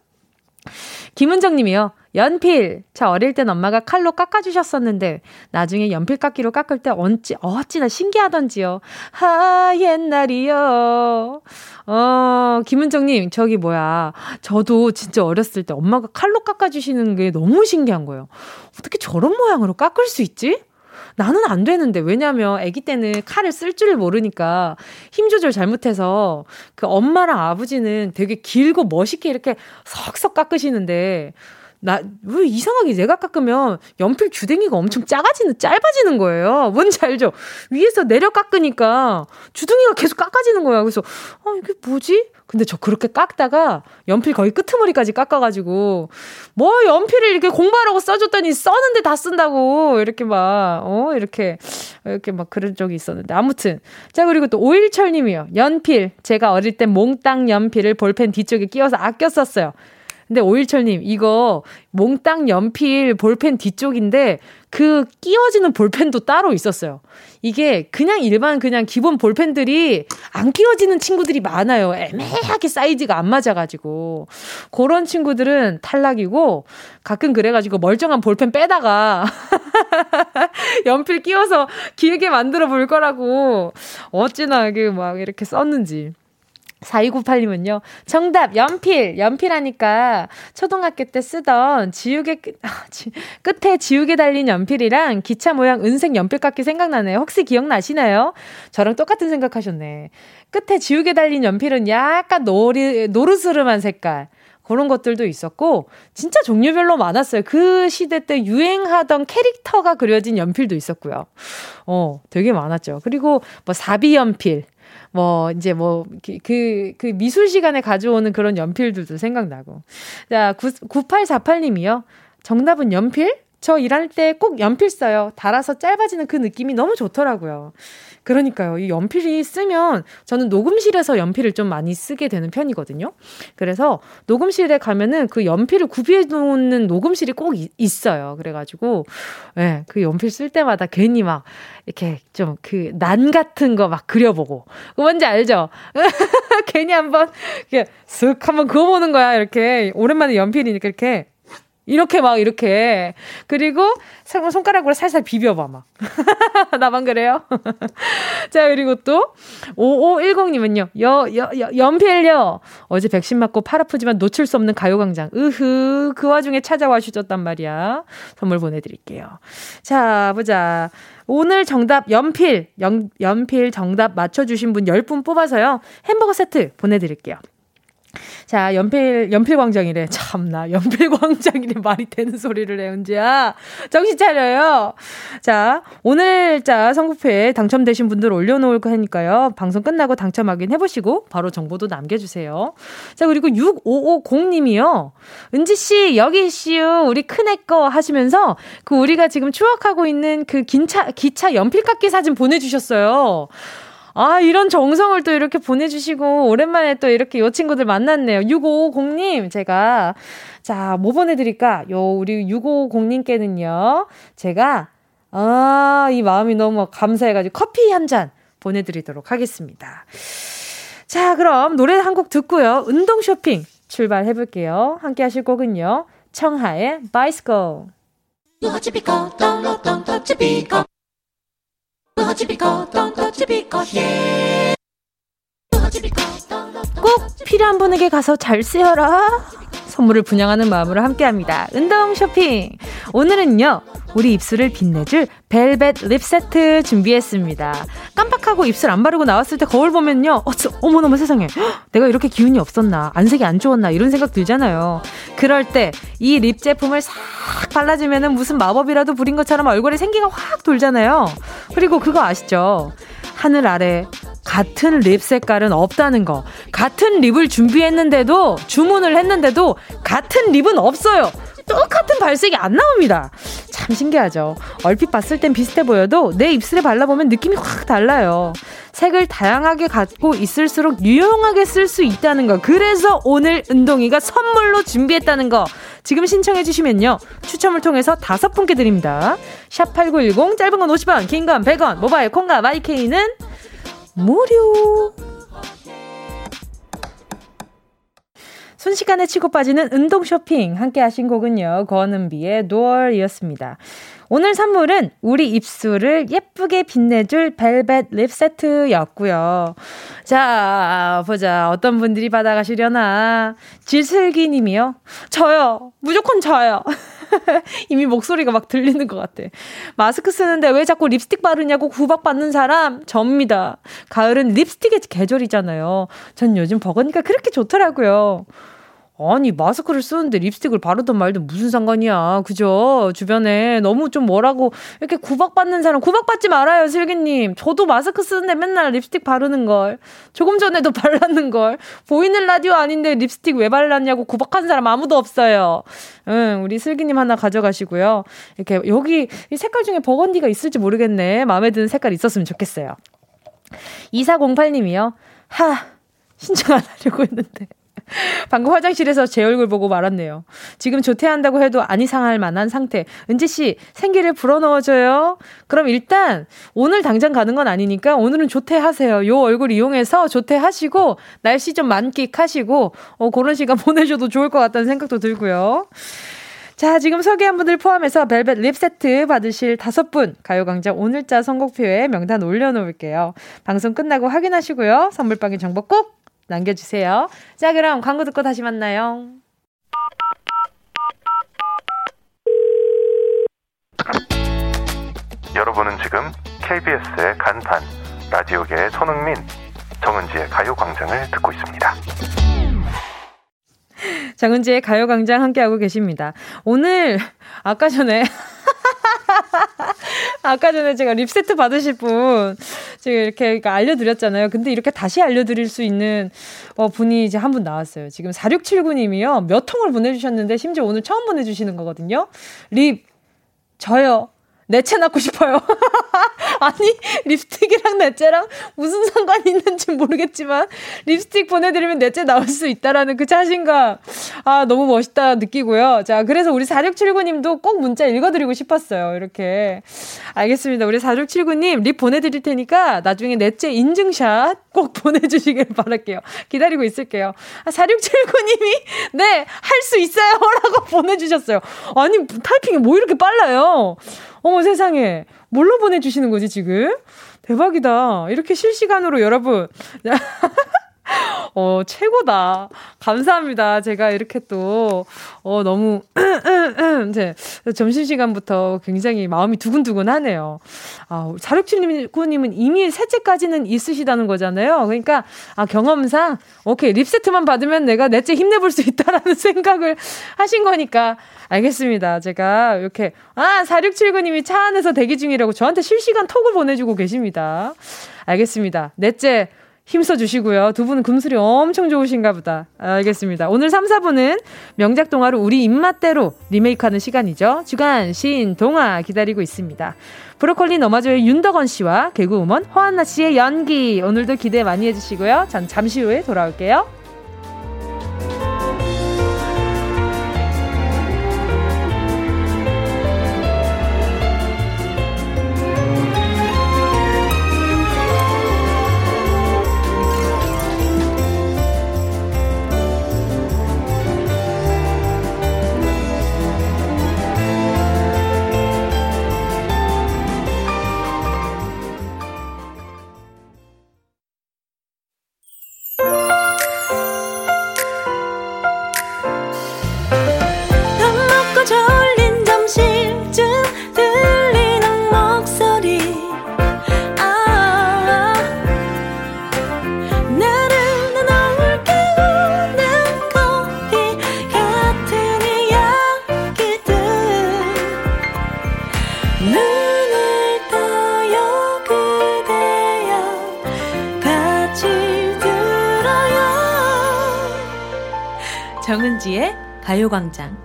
김은정 님이요. 연필. 저 어릴 땐 엄마가 칼로 깎아주셨었는데, 나중에 연필 깎기로 깎을 때 어찌, 어찌나 신기하던지요. 하, 옛날이요. 어, 김은정님, 저기 뭐야. 저도 진짜 어렸을 때 엄마가 칼로 깎아주시는 게 너무 신기한 거예요. 어떻게 저런 모양으로 깎을 수 있지? 나는 안 되는데. 왜냐면 아기 때는 칼을 쓸 줄을 모르니까 힘 조절 잘못해서 그 엄마랑 아버지는 되게 길고 멋있게 이렇게 석석 깎으시는데 나, 왜 이상하게 내가 깎으면 연필 주댕이가 엄청 작아지는, 짧아지는 거예요. 뭔지 알죠? 위에서 내려 깎으니까 주둥이가 계속 깎아지는 거야. 그래서, 아, 이게 뭐지? 근데 저 그렇게 깎다가 연필 거의 끄트머리까지 깎아가지고, 뭐 연필을 이렇게 공부하라고 써줬더니 써는데 다 쓴다고, 이렇게 막, 어, 이렇게, 이렇게 막 그런 적이 있었는데. 아무튼. 자, 그리고 또 오일철 님이요. 연필. 제가 어릴 때 몽땅 연필을 볼펜 뒤쪽에 끼워서 아껴 썼어요. 근데 오일철님, 이거 몽땅 연필 볼펜 뒤쪽인데 그 끼워지는 볼펜도 따로 있었어요. 이게 그냥 일반 그냥 기본 볼펜들이 안 끼워지는 친구들이 많아요. 애매하게 사이즈가 안 맞아가지고. 그런 친구들은 탈락이고 가끔 그래가지고 멀쩡한 볼펜 빼다가 연필 끼워서 길게 만들어 볼 거라고 어찌나 이게 막 이렇게 썼는지. 4298님은요, 정답, 연필. 연필하니까 초등학교 때 쓰던 지우개, 끝, 아, 지, 끝에 지우개 달린 연필이랑 기차 모양 은색 연필깎이 생각나네요. 혹시 기억나시나요? 저랑 똑같은 생각하셨네. 끝에 지우개 달린 연필은 약간 노리, 노르스름한 색깔. 그런 것들도 있었고, 진짜 종류별로 많았어요. 그 시대 때 유행하던 캐릭터가 그려진 연필도 있었고요. 어, 되게 많았죠. 그리고 뭐 사비 연필. 뭐, 이제 뭐, 그, 그 미술 시간에 가져오는 그런 연필들도 생각나고. 자, 9, 9848님이요. 정답은 연필? 저 일할 때 꼭 연필 써요. 달아서 짧아지는 그 느낌이 너무 좋더라고요. 그러니까요. 이 연필이 쓰면 저는 녹음실에서 연필을 좀 많이 쓰게 되는 편이거든요. 그래서 녹음실에 가면은 그 연필을 구비해 놓는 녹음실이 꼭 이, 있어요. 그래가지고, 예, 네, 그 연필 쓸 때마다 괜히 막 이렇게 좀 그 난 같은 거 막 그려보고. 그 뭔지 알죠? 괜히 한번 이렇게 슥 한번 그어보는 거야. 이렇게 오랜만에 연필이니까 이렇게 이렇게 막 이렇게. 그리고 손가락으로 살살 비벼봐 막. 나만 그래요? 자, 그리고 또 5510님은요. 여, 여, 여, 연필요. 어제 백신 맞고 팔 아프지만 놓칠 수 없는 가요광장. 으흐. 그 와중에 찾아와 주셨단 말이야. 선물 보내드릴게요. 자, 보자. 오늘 정답 연필, 연, 연필 정답 맞춰주신 분 10분 뽑아서요. 햄버거 세트 보내드릴게요. 자, 연필, 연필광장이래. 참나, 연필광장이래. 말이 되는 소리를 해, 은지야. 정신 차려요. 자, 오늘, 자, 선곡표에 당첨되신 분들 올려놓을 거니까요. 방송 끝나고 당첨 확인해보시고, 바로 정보도 남겨주세요. 자, 그리고 6550님이요. 은지씨, 여기씨요. 우리 큰애 거 하시면서, 그 우리가 지금 추억하고 있는 그 기차, 기차 연필깎이 사진 보내주셨어요. 아, 이런 정성을 또 이렇게 보내주시고, 오랜만에 또 이렇게 요 친구들 만났네요. 6550님, 제가, 자, 뭐 보내드릴까? 요, 우리 6550님께는요, 제가, 아, 이 마음이 너무 감사해가지고 커피 한 잔 보내드리도록 하겠습니다. 자, 그럼 노래 한 곡 듣고요. 운동 쇼핑 출발해볼게요. 함께 하실 곡은요. 청하의 바이스코. 꼭 필요한 분에게 가서 잘 쓰여라. 선물을 분양하는 마음으로 함께합니다. 운동 쇼핑. 오늘은요, 우리 입술을 빛내줄 벨벳 립 세트 준비했습니다. 깜빡하고 입술 안 바르고 나왔을 때 거울 보면요, 어, 어머너머 세상에, 내가 이렇게 기운이 없었나, 안색이 안 좋았나, 이런 생각 들잖아요. 그럴 때 이 립 제품을 싹 발라주면은 무슨 마법이라도 부린 것처럼 얼굴에 생기가 확 돌잖아요. 그리고 그거 아시죠? 하늘 아래 같은 립 색깔은 없다는 거. 같은 립을 준비했는데도, 주문을 했는데도, 같은 립은 없어요. 똑같은 발색이 안 나옵니다. 참 신기하죠. 얼핏 봤을 땐 비슷해 보여도 내 입술에 발라보면 느낌이 확 달라요. 색을 다양하게 갖고 있을수록 유용하게 쓸 수 있다는 거. 그래서 오늘 은동이가 선물로 준비했다는 거. 지금 신청해 주시면요. 추첨을 통해서 다섯 분께 드립니다. 샵8910 짧은 건 50원, 긴 건 100원, 모바일 콩과 마이케이는 무료. 순식간에 치고 빠지는 운동 쇼핑 함께 하신 곡은요. 권은비의 노얼이었습니다. 오늘 선물은 우리 입술을 예쁘게 빛내줄 벨벳 립 세트였고요. 자, 보자. 어떤 분들이 받아가시려나. 질슬기 님이요. 저요. 무조건 저요. 이미 목소리가 막 들리는 것 같아. 마스크 쓰는데 왜 자꾸 립스틱 바르냐고 구박받는 사람 접니다. 가을은 립스틱의 계절이잖아요. 전 요즘 버거니까 그렇게 좋더라고요. 아니, 마스크를 쓰는데 립스틱을 바르든 말든 무슨 상관이야. 그죠? 주변에 너무 좀 뭐라고 이렇게 구박받는 사람, 구박받지 말아요, 슬기님. 저도 마스크 쓰는데 맨날 립스틱 바르는 걸. 조금 전에도 발랐는 걸. 보이는 라디오 아닌데 립스틱 왜 발랐냐고 구박한 사람 아무도 없어요. 응, 우리 슬기님 하나 가져가시고요. 이렇게 여기 이 색깔 중에 버건디가 있을지 모르겠네. 마음에 드는 색깔 있었으면 좋겠어요. 2408님이요. 하, 신청 안 하려고 했는데. 방금 화장실에서 제 얼굴 보고 말았네요. 지금 조퇴한다고 해도 안 이상할 만한 상태. 은지씨, 생기를 불어넣어줘요. 그럼 일단, 오늘 당장 가는 건 아니니까 오늘은 조퇴하세요. 요 얼굴 이용해서 조퇴하시고, 날씨 좀 만끽하시고, 어, 그런 시간 보내셔도 좋을 것 같다는 생각도 들고요. 자, 지금 소개한 분들 포함해서 벨벳 립 세트 받으실 다섯 분 가요광장 오늘자 선곡표에 명단 올려놓을게요. 방송 끝나고 확인하시고요. 선물방에 정보 꼭 남겨주세요. 자, 그럼 광고 듣고 다시 만나요. 여러분은 지금 KBS의 간판, 라디오계의 손흥민, 정은지의 가요광장을 듣고 있습니다. 정은지의 가요광장 함께하고 계십니다. 오늘, 아까 전에, 아까 전에 제가 립세트 받으실 분, 제가 이렇게 알려드렸잖아요. 근데 이렇게 다시 알려드릴 수 있는 어, 분이 이제 한 분 나왔어요. 지금 4679님이요. 몇 통을 보내주셨는데, 심지어 오늘 처음 보내주시는 거거든요. 립, 저요. 내채 낳고 싶어요. 아니, 립스틱이랑 넷째랑 무슨 상관이 있는지 모르겠지만, 립스틱 보내드리면 넷째 나올 수 있다라는 그 자신감. 아, 너무 멋있다 느끼고요. 자, 그래서 우리 4679님도 꼭 문자 읽어드리고 싶었어요. 이렇게. 알겠습니다. 우리 4679님, 립 보내드릴 테니까 나중에 넷째 인증샷 꼭 보내주시길 바랄게요. 기다리고 있을게요. 아, 4679님이, 네, 할 수 있어요. 라고 보내주셨어요. 아니, 타이핑이 뭐 이렇게 빨라요? 어머 세상에. 뭘로 보내주시는 거지, 지금? 대박이다. 이렇게 실시간으로 여러분. 어, 최고다. 감사합니다. 제가 이렇게 또, 어, 너무, 이제, 점심시간부터 굉장히 마음이 두근두근 하네요. 아, 4679님은 이미 셋째까지는 있으시다는 거잖아요. 그러니까, 아, 경험상, 오케이, 립세트만 받으면 내가 넷째 힘내볼 수 있다라는 생각을 하신 거니까, 알겠습니다. 제가 이렇게, 아, 4679님이 차 안에서 대기 중이라고 저한테 실시간 톡을 보내주고 계십니다. 알겠습니다. 넷째, 힘써 주시고요. 두 분은 금술이 엄청 좋으신가 보다. 알겠습니다. 오늘 3, 4분은 명작 동화를 우리 입맛대로 리메이크하는 시간이죠. 주간 신 동화 기다리고 있습니다. 브로콜리 너마저의 윤덕원 씨와 개그우먼 허한나 씨의 연기 오늘도 기대 많이 해주시고요. 전 잠시 후에 돌아올게요. 가요광장.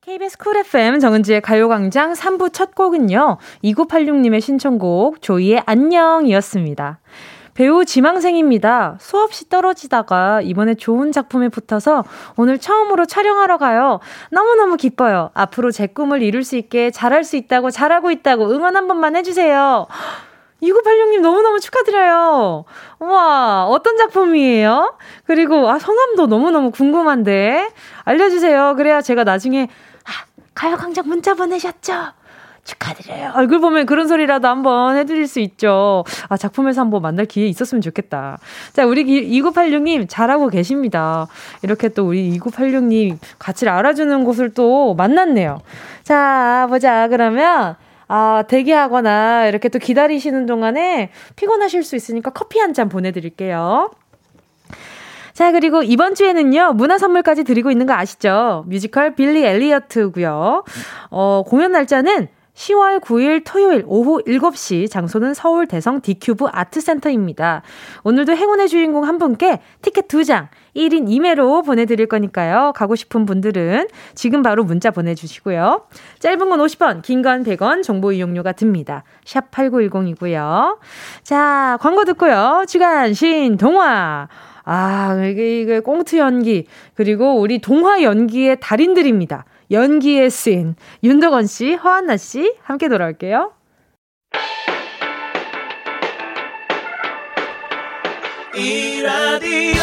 KBS 쿨 FM 정은지의 가요광장 3부 첫 곡은요. 2986님의 신청곡 조이의 안녕이었습니다. 배우 지망생입니다. 수없이 떨어지다가 이번에 좋은 작품에 붙어서 오늘 처음으로 촬영하러 가요. 너무너무 기뻐요. 앞으로 제 꿈을 이룰 수 있게 잘할 수 있다고 잘하고 있다고 응원 한 번만 해주세요. 2986님 너무너무 축하드려요. 우와, 어떤 작품이에요? 그리고, 아, 성함도 너무너무 궁금한데. 알려주세요. 그래야 제가 나중에, 아, 가요광장 문자 보내셨죠? 축하드려요. 얼굴 보면 그런 소리라도 한번 해드릴 수 있죠. 아, 작품에서 한번 만날 기회 있었으면 좋겠다. 자, 우리 2986님 잘하고 계십니다. 이렇게 또 우리 2986님 가치를 알아주는 곳을 또 만났네요. 자, 보자. 그러면 아, 대기하거나 이렇게 또 기다리시는 동안에 피곤하실 수 있으니까 커피 한 잔 보내드릴게요. 자, 그리고 이번 주에는요, 문화 선물까지 드리고 있는 거 아시죠? 뮤지컬 빌리 엘리어트고요. 어, 공연 날짜는 10월 9일 토요일 오후 7시 장소는 서울 대성 디큐브 아트센터입니다. 오늘도 행운의 주인공 한 분께 티켓 2장 1인 2매로 보내드릴 거니까요. 가고 싶은 분들은 지금 바로 문자 보내주시고요. 짧은 건 50원, 긴 건 100원, 정보 이용료가 듭니다. 샵 8910이고요. 자, 광고 듣고요. 주간 신 동화. 아, 이게, 이게 꽁트 연기, 그리고 우리 동화 연기의 달인들입니다. 연기의 씬. 윤덕원 씨, 허한나 씨, 함께 돌아올게요. 이 라디오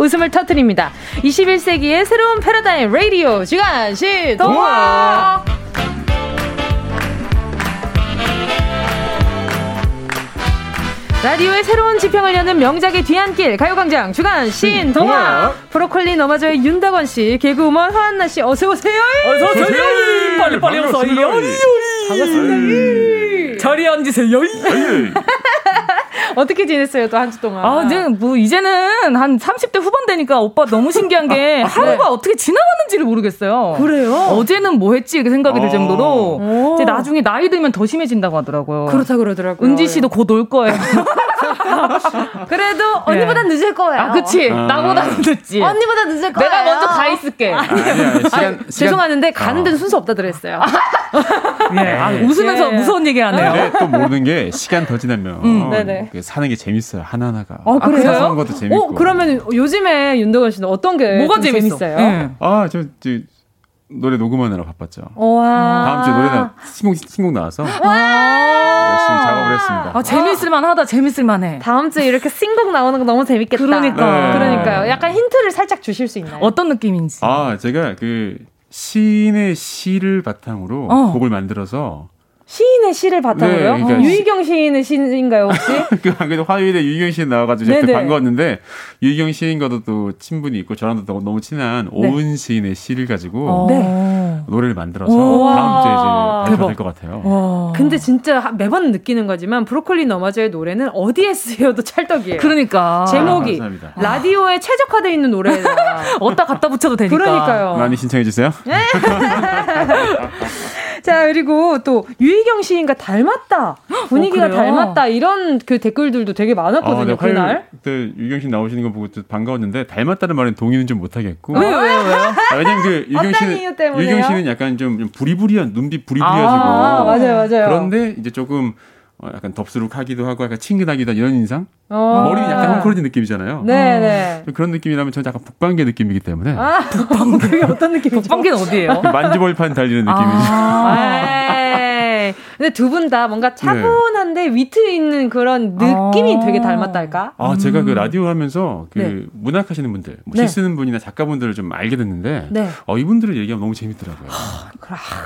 웃음을 터트립니다. 21세기의 새로운 패러다임 라디오 시간 시동화 라디오의 새로운 지평을 여는 명작의 뒤안길 가요광장 주간 신동화 브로콜리 너마저의 윤다건 씨 개그우먼 허한나 씨 어서 오세요. 어서 오세요. 빨리 빨리 어서 오세요. 반갑습니다. 자리에 앉으세요. 어떻게 지냈어요 또 한 주 동안? 아, 이제 뭐 이제는 한 30대 후반 되니까 오빠 너무 신기한 게 하루가 네. 어떻게 지나가는지를 모르겠어요. 그래요? 어제는 뭐 했지 이렇게 생각이 들 오. 정도로 이제 나중에 나이 들면 더 심해진다고 하더라고요. 그렇다 그러더라고요. 은지 씨도 곧 올 거예요. 그래도 언니보다 늦을 거예요. 아, 그치. 어. 나보다 늦지. 언니보다 늦을 거예요. 내가 먼저 가 있을게. 아니, 죄송한데 가는 데는 순서 없다 그랬어요. 예. 아, 웃으면서 예. 무서운 얘기 하네요. 근데 또 모르는 게 시간 더 지나면 음. 그 사는 게 재밌어요 하나하나가. 어, 그래요? 사소한 것도 재밌고. 어, 그러면 요즘에 윤덕원 씨는 어떤 게 뭐가 좀 재밌어? 재밌어요? 예. 아저 저, 노래 녹음하느라 바빴죠. 와. 다음 주에 노래 나 신곡 신곡 나와서 열심히 작업을 했습니다. 아, 재밌을만 하다, 재밌을만 해. 다음 주에 이렇게 신곡 나오는 거 너무 재밌겠다. 그러니까. 네. 그러니까요. 약간 힌트를 살짝 주실 수 있나요? 어떤 느낌인지. 아 제가 그 시인의 시를 바탕으로 어. 곡을 만들어서 시인의 시를 바탕으로요? 네, 그러니까 유희경 시인의 시인가요 혹시? 그 그래도 화요일에 유희경 씨 나와가지고 제가 반가웠는데 유희경 시인과도 또 친분이 있고 저랑도 너무, 너무 친한 오은 시인의 시를 가지고 네. 노래를 만들어서 오. 다음 주에 와. 이제 발표될 것 같아요. 근데 진짜 하- 매번 느끼는 거지만 브로콜리 너마저의 노래는 어디에 쓰여도 찰떡이에요. 그러니까. 제목이 아. 라디오에 최적화되어 있는 노래다. 어디다 갖다 붙여도 되니까. 그러니까요. 많이 신청해 주세요. 자 그리고 또 유희경 시인과 닮았다 분위기가 어? 닮았다 이런 그 댓글들도 되게 많았거든요 네, 그날. 화요일 때 유경 씨 나오시는 거 보고 또 반가웠는데 닮았다는 말은 동의는 좀 못 하겠고. 왜요, 왜요, 왜요? 아, 왜냐면 그 유경 씨는? 유경 씨는 약간 좀, 좀 부리부리한 눈빛 부리부리하시고. 아, 맞아요, 맞아요. 그런데 이제 조금 어, 약간 덥수룩하기도 하고 약간 친근하기도 한 이런 인상. 어. 머리는 약간 헝클어진 느낌이잖아요. 네네. 좀 그런 느낌이라면 저는 약간 북방계 느낌이기 때문에 아 북방계 어떤 느낌이죠? 북방계는 어디예요? 만지벌판 달리는 느낌이죠. 아. 에이. 근데 두 분 다 뭔가 차분한데 위트 있는 그런 느낌이 아. 되게 닮았달까? 아, 제가 그 라디오 하면서 그 네. 문학 하시는 분들, 뭐 네. 시 쓰는 분이나 작가분들을 좀 알게 됐는데, 네. 어, 이분들을 얘기하면 너무 재밌더라고요.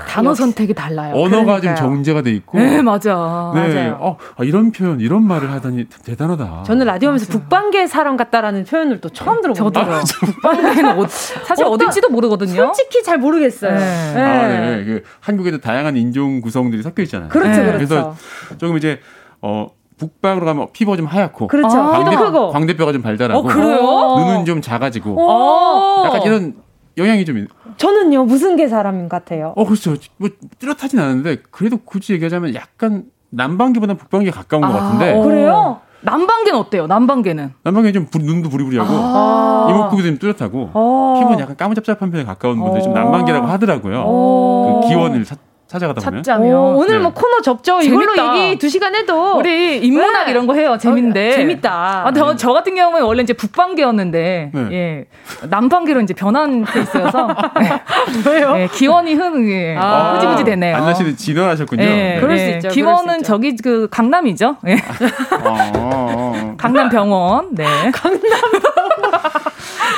단어 선택이 달라요. 언어가 좀 그러니까요. 정제가 돼 있고, 네, 맞아. 네, 맞아요. 어, 아, 이런 표현, 이런 말을 하다니 참 대단하다. 저는 라디오 하면서 북방계 사람 같다라는 표현을 또 처음 들어보거든요. 저도요. 북방계는 어, 사실 어떤- 어딘지도 모르거든요. 솔직히 잘 모르겠어요. 네. 네. 아, 네. 그 한국에도 다양한 인종 구성들이 섞여 있잖아요. 그렇죠, 네. 그렇죠. 그래서 조금 이제 어 북방으로 가면 피부가 좀 하얗고, 그렇죠. 아, 광대, 크고. 광대뼈가 좀 발달하고, 어, 그래요? 눈은 좀 작아지고, 어. 약간 이런 영향이 좀 있. 저는요 무슨 계 사람 같아요? 어, 그렇죠. 뭐 뚜렷하진 않은데 그래도 굳이 얘기하자면 약간 남방계보다 북방계 가까운 것 아, 같은데 어. 그래요? 남방계는 어때요? 남방계는? 남방계 좀 부- 눈도 부리부리하고 아. 이목구비도 좀 뚜렷하고 어. 피부는 약간 까무잡잡한 편에 가까운 분들이 좀 어. 남방계라고 하더라고요. 어. 그 기원을 사- 찾아가다 보면. 찾자면. 어, 오늘 네. 뭐 코너 접죠. 이걸로 재밌다. 얘기 두 시간 해도 우리 인문학 네. 이런 거 해요. 재밌는데. 어, 재밌다. 아, 저, 저 같은 경우에 원래 이제 북방계였는데, 네. 예. 남방계로 이제 변한 케이스여서. 왜요? 예, 기원이 흥, 예. 아. 흐지부지 되네요. 안나 씨는 진화하셨군요. 예, 그럴 수 예. 있죠, 기원은 있죠. 저기 그 강남이죠. 예. 어, 어, 어. 강남병원. 네. 강남.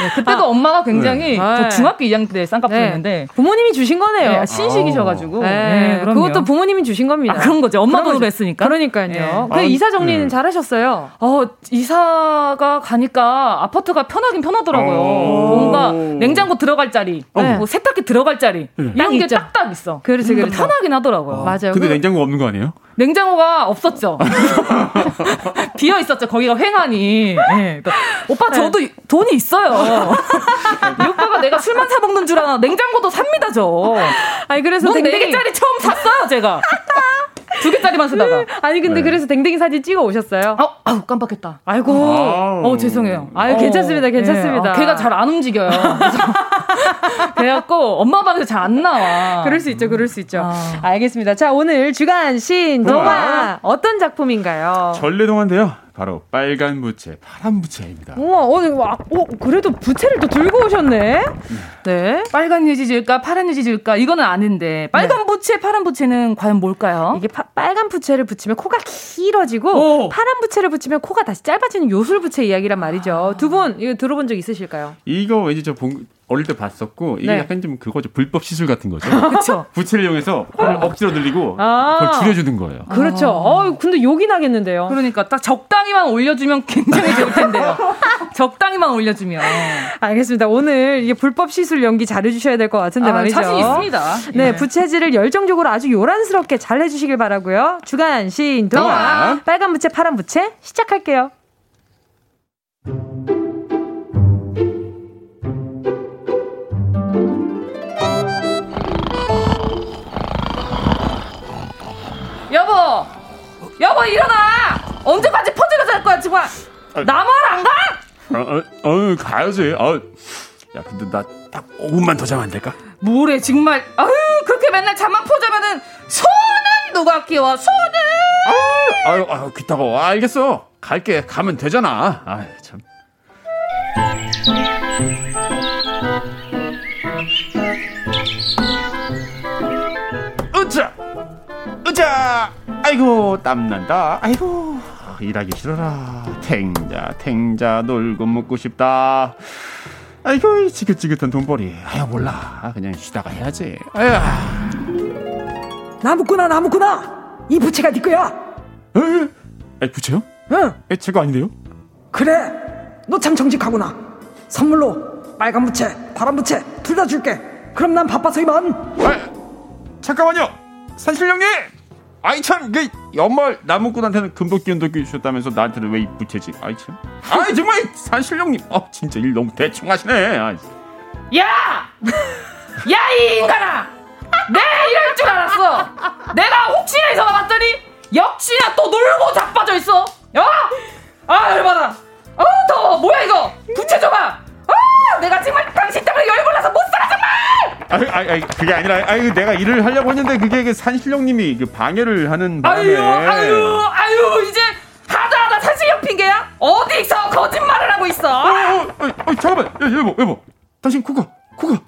네, 그때도 엄마가 굉장히 네. 저 중학교 2학년 때 쌍꺼풀이었는데 네. 부모님이 주신 거네요. 네, 신식이셔가지고. 네, 네. 그것도 부모님이 주신 겁니다. 아, 그런 거죠. 엄마 돈으로. 했으니까. 그러니까요. 네. 그 아, 이사 정리는 네. 잘하셨어요. 어, 이사가 가니까 아파트가 편하긴 편하더라고요. 오. 뭔가 냉장고 들어갈 자리, 네. 뭐 세탁기 들어갈 자리, 딱 이런 게 있죠. 딱딱 있어. 그렇지, 그러니까. 편하긴 하더라고요. 맞아요. 근데 그- 냉장고 없는 거 아니에요? 냉장고가 없었죠. 비어 있었죠. 거기가 횡하니. 네. 그러니까 오빠 저도 네. 돈이 있어 요. 이 오빠가 내가 술만 사 먹는 줄 아나 냉장고도 삽니다 저. 아니 그래서 댕댕이 짜리 처음 샀어요 제가. 두 개짜리만 쓰다가. 아니 근데 네. 그래서 댕댕이 사진 찍어 오셨어요? 어, 아우 깜빡했다. 아이고. 아우. 어 죄송해요. 아유 어, 괜찮습니다, 괜찮습니다. 네. 어, 걔가 잘 안 움직여요. 그래갖고 엄마 방에서 잘 안 나와. 그럴 수 있죠, 그럴 수 있죠. 아. 알겠습니다. 자 오늘 주간 신 동화 어떤 작품인가요? 전래동화인데요. 바로 빨간 부채, 파란 부채입니다. 우와, 오늘 와, 어, 그래도 부채를 또 들고 오셨네. 네. 빨간 유지질까, 파란 유지질까 이거는 아는데 빨간 네. 부채, 파란 부채는 과연 뭘까요? 이게 파, 빨간 부채를 붙이면 코가 길어지고 오. 파란 부채를 붙이면 코가 다시 짧아지는 요술 부채 이야기란 말이죠. 아. 두분 이거 들어본 적 있으실까요? 이거 왠지 저 본, 어릴 때 봤었고 이게 네. 약간 좀 그거죠 불법 시술 같은 거죠. 그렇죠. 부채를 이용해서 코를 어. 억지로 늘리고 아~ 그걸 줄여주는 거예요. 그렇죠. 어, 근데 욕이 나겠는데요. 그러니까 딱 적당히만 올려주면 굉장히 좋을 텐데요. 적당히만 올려주면. 알겠습니다. 오늘 이게 불법 시술 연기 잘해주셔야 될 것 같은데 아, 말이죠. 자신 있습니다. 네, 예. 부채질을 열정적으로 아주 요란스럽게 잘 해주시길 바라고요. 주간 시인 동화 빨간 부채 파란 부채 시작할게요. 여보! 일어나! 언제까지 퍼즐을 할 거야, 정말! 아, 나만 안 가? 어, 어, 어 가야지. 어. 야, 근데 나 딱 5분만 더 자면 안 될까? 뭐래, 정말. 아유, 그렇게 맨날 잠만 포자면은 손은 누가 키워, 손은! 아유, 아유, 아유 귀따가워. 알겠어. 갈게. 가면 되잖아. 아유, 참. 으쌰! 으자! 아이고, 땀난다. 아이고, 일하기 싫어라. 탱자, 탱자, 놀고 먹고 싶다. 아이고, 지긋지긋한 돈벌이. 아유, 몰라. 그냥 쉬다가 해야지. 아유. 나무꾼아, 나무꾼아! 이 부채가 네 거야! 에? 에, 부채요? 응. 에, 제거 아닌데요? 그래! 너 참 정직하구나. 선물로 빨간 부채, 파란 부채 둘 다 줄게. 그럼 난 바빠서 이만. 아, 잠깐만요. 산실령님! 아이 참, 그 연말 나무꾼한테는 금도끼 은도끼 주셨다면서 나한테는 왜이 부채지? 아이 참. 아이 정말 산실령님, 어 진짜 일 너무 대충 하시네. 야, 야 이 인간아, 내가 이럴 줄 알았어. 내가 혹시나 해서 봤더니 역시나 또 놀고 자빠져 있어. 야, 아 열받아. 어 더워. 뭐야 이거? 부채 줘봐. 아, 내가 정말 당신 때문에 열불나서 못 살아 정말. 아이, 아이, 그게 아니라, 아이, 내가 일을 하려고 했는데 그게 그 산신령님이 그 방해를 하는 바람에. 아유, 아유, 아유, 이제 하다 하다 산신령 핑계야? 어디서 거짓말을 하고 있어? 어, 어, 어, 어 잠깐만, 야, 여보, 여보, 당신 코가, 코가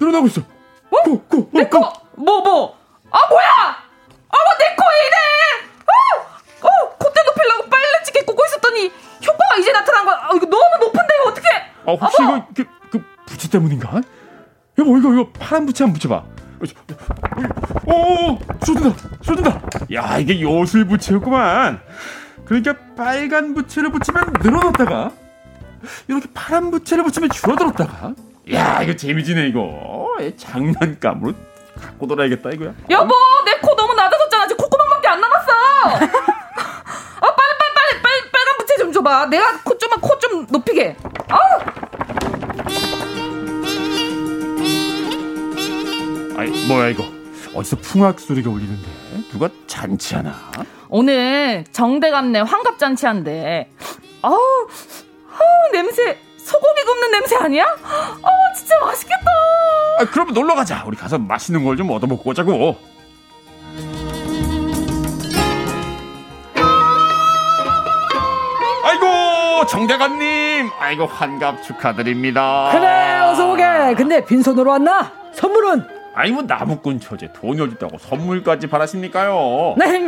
늘어나고 있어. 어? 코, 코, 내 코, 뭐, 뭐? 아, 뭐야? 아, 뭐내 코에 이래? 어, 어, 콧대 높이려고 빨래 찍게 꽂고 있었더니 효과가 이제 나타난 거야. 아, 이거 너무 높은데 이거 아, 혹시 이거 그, 그 부채 때문인가? 여보 이거 이거 파란 부채 한번 붙여봐. 오, 쏟는다, 쏟는다. 야 이게 요술 부채였구만. 그러니까 빨간 부채를 붙이면 늘어났다가 이렇게 파란 부채를 붙이면 줄어들었다가. 야 이거 재미지네 이거. 장난감으로 갖고 놀아야겠다 이거야. 여보 내 코 너무 낮아졌잖아. 지금 콧구멍밖에 안 남았어. 아 빨리 빨리 빨리 빨리 빨간 부채 좀 줘봐. 내가 코 좀만 코 좀 높이게. 아. 아이 뭐야 이거 어디서 풍악 소리가 울리는데 누가 잔치하나? 오늘 정대감네 환갑 잔치한데 아우 아우 냄새 소고기 굽는 냄새 아니야? 아 진짜 맛있겠다. 아 그럼 놀러 가자. 우리 가서 맛있는 걸 좀 얻어 먹고 오자고. 아이고 정대감님, 아이고 환갑 축하드립니다. 그래 어서 오게. 근데 빈손으로 왔나? 선물은? 아니 뭐 나무꾼 처제 돈이 어딨다고 선물까지 바라십니까요? 네.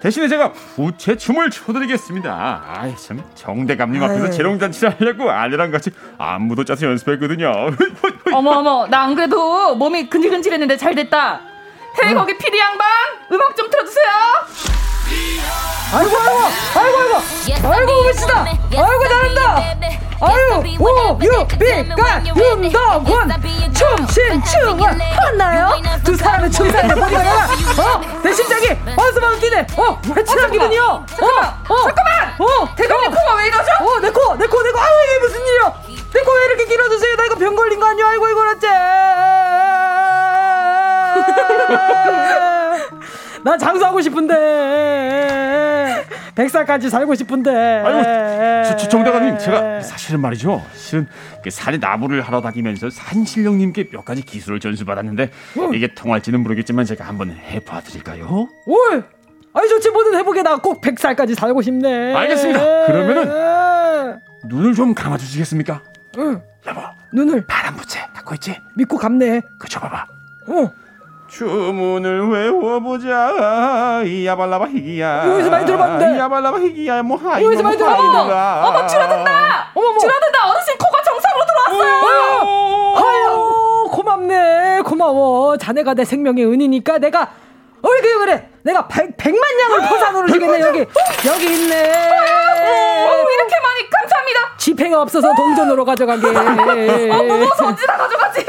대신에 제가 부채 춤을 춰드리겠습니다. 아이 참 정대감님 앞에서 재롱잔치를 하려고 아내랑 같이 안무도 짜서 연습했거든요. 어머 어머 나 안 그래도 몸이 근질근질했는데 잘 됐다. 헤이 어. 거기 피디 양반 음악 좀 틀어주세요. 아이고 아이고 아이고 아이고 아이고 씨다. 아이고 잘한다. 아유 우유비가 윤덕원 춤신춤을 하나요? 두 사람의 춤 사이에 머리가 나가 어? 내 심장이 어스만 뛰네 어? 회칠한 기분이요 어? 어? 잠깐만 어? 대감님 코가 왜 이러죠? 어? 내코내코 내코 아유 이게 무슨 일이야 내 코 왜 이렇게 길어졌어요 나 이거 병 걸린 거 아니야 아이고 이거 어째 난 장사하고 싶은데. 백살까지 살고 싶은데. 아이고 정대가님 제가 사실은 말이죠. 실은 그 산에 나무를 하러 다니면서 산신령님께 몇 가지 기술을 전수받았는데 어. 이게 통할지는 모르겠지만 제가 한번 해봐 드릴까요? 올 아니 좋지 뭐든 해보게 나 꼭 백살까지 살고 싶네. 알겠습니다. 그러면은 눈을 좀 감아주시겠습니까? 응. 여보 눈을. 파란 부채 갖고 있지? 믿고 감네 그 줘봐봐. 어 주문을 외워보자. 이야발라바 희기야. 여기서 많이 들어봤는데. 이야발라바 희기야. 뭐 하이 여기서 많이 들어봤는데. 어머 줄어든다. 어머머. 줄어든다. 어르신 코가 정상으로 돌아왔어요. 아유 고맙네. 고마워. 자네가 내 생명의 은인이니까 내가 어 그래 그래. 내가 백, 백만 양을 포상으로 주겠네 여기. 여기 있네. 어, 이렇게 많이 감사합니다. 지폐가 없어서 동전으로 가져가게. 어, 무거워서 언제나 가져가지.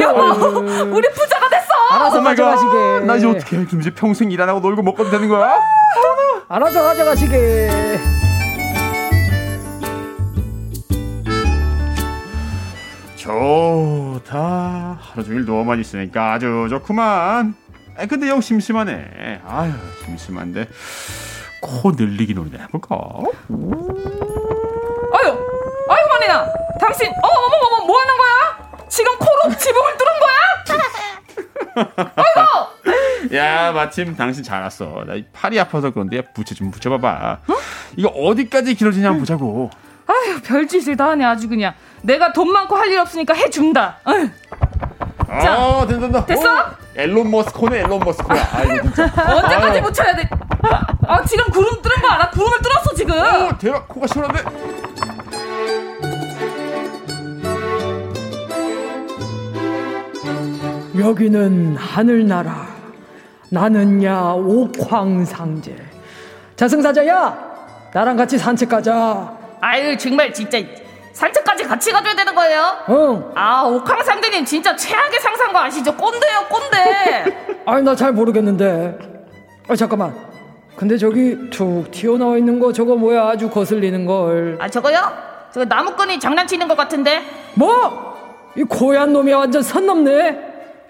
여보 우리 부자가 됐어. 알아서 가져가시게. 아, 나 이제 어떻게 해? 이제 평생 일 안 하고 놀고 먹고도 되는 거야? 알아서 가져가시게. 좋다. 하루 종일 누워만 있으니까 아주 좋구만 아 근데 영 심심하네. 아유 심심한데. 코 늘리기 놀이나 해볼까? 아유 아유 마니나 당신 어머머머머 뭐 하는 거야? 지금 코로 지붕을 뚫은 거야? 아이고! 야 마침 당신 잘 왔어. 나이 팔이 아파서 그런데 부채 좀 붙여봐봐. 이거 어디까지 길어지냐 한번 보자고. 아유 별짓을 다 하네 아주 그냥. 내가 돈 많고 할 일 없으니까 해준다. 아유, 자, 어 된다 된다 됐어? 오, 앨런 머스코네 앨런 머스코야 아이고 진짜 언제까지 아유. 붙여야 돼? 아 지금 구름 뚫은 거 알아? 구름을 뚫었어 지금. 오 대박 코가 시원한데 여기는 하늘나라 나는 야 옥황상제 자승사자야 나랑 같이 산책 가자 아유 정말 진짜 산책까지 같이 가줘야 되는 거예요? 응아 옥황상대님 진짜 최악의 상상 거 아시죠? 꼰대요 꼰대. 아니 나 잘 모르겠는데 아 잠깐만 근데 저기 툭 튀어나와 있는 거 저거 뭐야 아주 거슬리는 걸 아 저거요? 저거 나무꾼이 장난치는 것 같은데. 뭐? 이 고얀 놈이 완전 선 넘네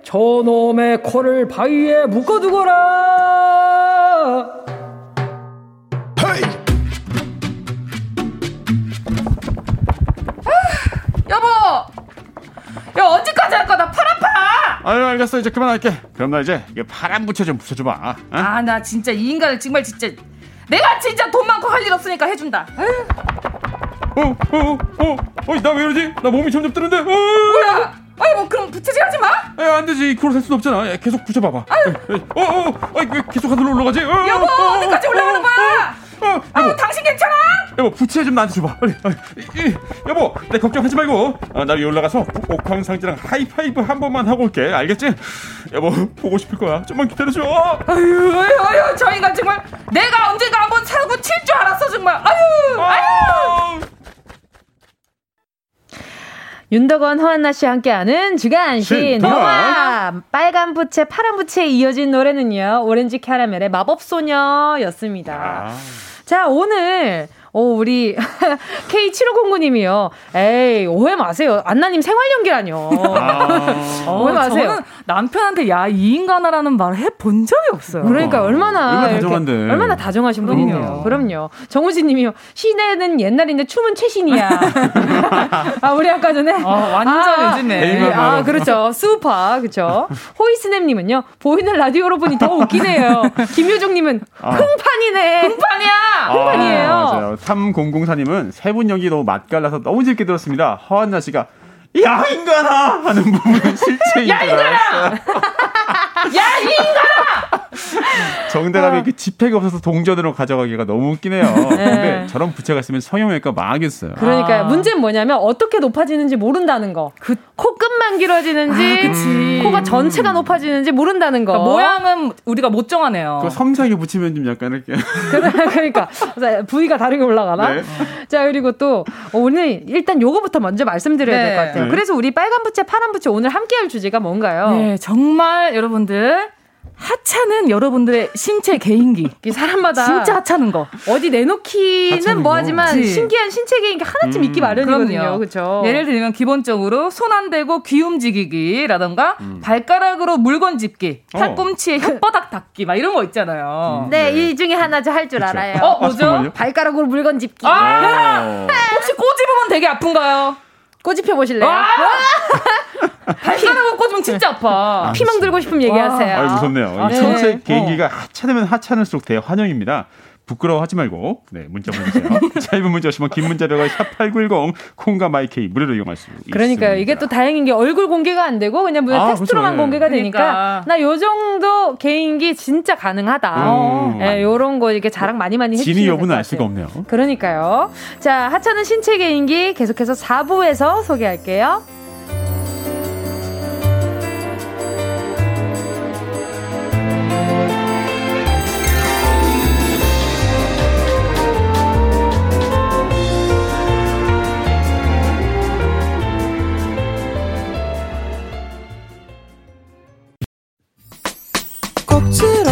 저놈의 코를 바위에 묶어두거라 아유 알겠어 이제 그만할게 그럼 나 이제 이게 파란 부채 좀 붙여줘봐 어? 아나 진짜 이 인간을 정말 진짜 내가 진짜 돈 많고 할 일 없으니까 해준다. 아유, 어, 어, 어, 어, 나왜 이러지? 나 몸이 점점 뜨는데. 어, 뭐야? 아이고 그럼 부채질 하지 마. 야, 안 되지. 그걸 할 수는 없잖아. 야, 계속 붙여봐봐. 어, 어, 어, 왜 계속 하늘로 올라가지? 어, 여보 어, 어, 어디까지 어, 올라가는 거야? 어, 여보, 당신 괜찮아? 여보, 부채 좀 나한테 줘봐. 빨리. 아, 이, 이, 여보, 내 걱정하지 말고. 아, 나 위에 올라가서 옥황상제랑 하이파이브 한 번만 하고 올게. 알겠지? 여보, 보고 싶을 거야. 좀만 기다려줘. 아유 아유 아유 저 인간 정말 내가 언젠가 한번 사고 칠 줄 알았어 정말. 아유 아유. 윤덕원, 허한나 씨와 함께하는 주간 신 신동아. 동화 빨간 부채, 파란 부채에 이어진 노래는요 오렌지 캐러멜의 마법소녀였습니다. 아. 자 오늘 오, 우리 K7509님이요. 에이 오해 마세요. 안나님 생활 연기라뇨. 아. 오해 마세요. 저는 남편한테 야 이 인간아라는 말을 해본 적이 없어요. 그러니까 얼마나 얼마나 이렇게 다정한데. 얼마나 다정하신 분이네요. 그럼요. 정우진 님이요. 시내는 옛날인데 춤은 최신이야. 아 우리 아까 전에 아, 완전 요즘에. 에이마 아. 그렇죠. 수파 그렇죠. 호이스냅 님은요. 보이는 라디오로 보니 더 웃기네요. 김효정 님은 흥판이네. 흥판이야. 흥판이에요. 아, 맞아요. 3004님은 세 분 연기 너무 맛깔나서 너무 재밌게 들었습니다. 허한나 씨가 야 인간아 하는 부분은 실제 야, 인간 알았어요. 야 이 인간아. 정대감이 이렇게 지폐가 없어서 동전으로 가져가기가 너무 웃기네요. 네. 근데 저런 부채가 있으면 성형외과 망하겠어요. 그러니까요. 아. 문제는 뭐냐면 어떻게 높아지는지 모른다는 거. 그 코끝만 길어지는지, 아. 코가 전체가 높아지는지 모른다는 거. 그러니까 모양은 우리가 못 정하네요. 그 섬상에 붙이면 좀 약간 이렇게. 그러니까 부위가 다르게 올라가나? 네. 자 그리고 또 오늘 일단 요거부터 먼저 말씀드려야 될 네. 것 같아요. 네. 그래서 우리 빨간 부채, 파란 부채 오늘 함께 할 주제가 뭔가요? 네, 정말 여러분들 하찮은 여러분들의 신체 개인기. 사람마다 진짜 하찮은 거. 어디 내놓기는 뭐하지만. 그치. 신기한 신체 개인기 하나쯤 음. 있기 마련이거든요. 그렇죠. 예를 들면 기본적으로 손 안 대고 귀 움직이기라던가 발가락으로 물건 짚기, 어. 팔꿈치에 혓바닥 닦기 막 이런 거 있잖아요. 네, 이 중에 하나 저 할 줄. 알아요. 어, 뭐죠? 정말요? 발가락으로 물건 짚기. 아! 어. 혹시 꼬집으면 되게 아픈가요? 꼬집혀 보실래요? 아! 발가락으로 꽂으면 진짜 아파. 피멍 들고 싶으면 얘기하세요. 아유, 무섭네요. 아, 이 네. 전체 개인기가 하찮으면 하찮을수록 대환영입니다. 부끄러워하지 말고 네 문자 보내주세요. 짧은 문자 오시면 긴 문자료가 샵8910 콩과 마이케이 무료로 이용할 수 있습니다. 그러니까요. 이게 또 다행인 게 얼굴 공개가 안 되고 그냥 무슨 아, 텍스트로만 그렇죠. 공개가 그러니까. 되니까 나 요 정도 개인기 진짜 가능하다. 음. 예, 요런 거 이렇게 자랑 많이 많이 해주시면 진위 여부는 알 수가 같아요. 없네요. 그러니까요. 자, 하찮은 신체 개인기 계속해서 4부에서 소개할게요.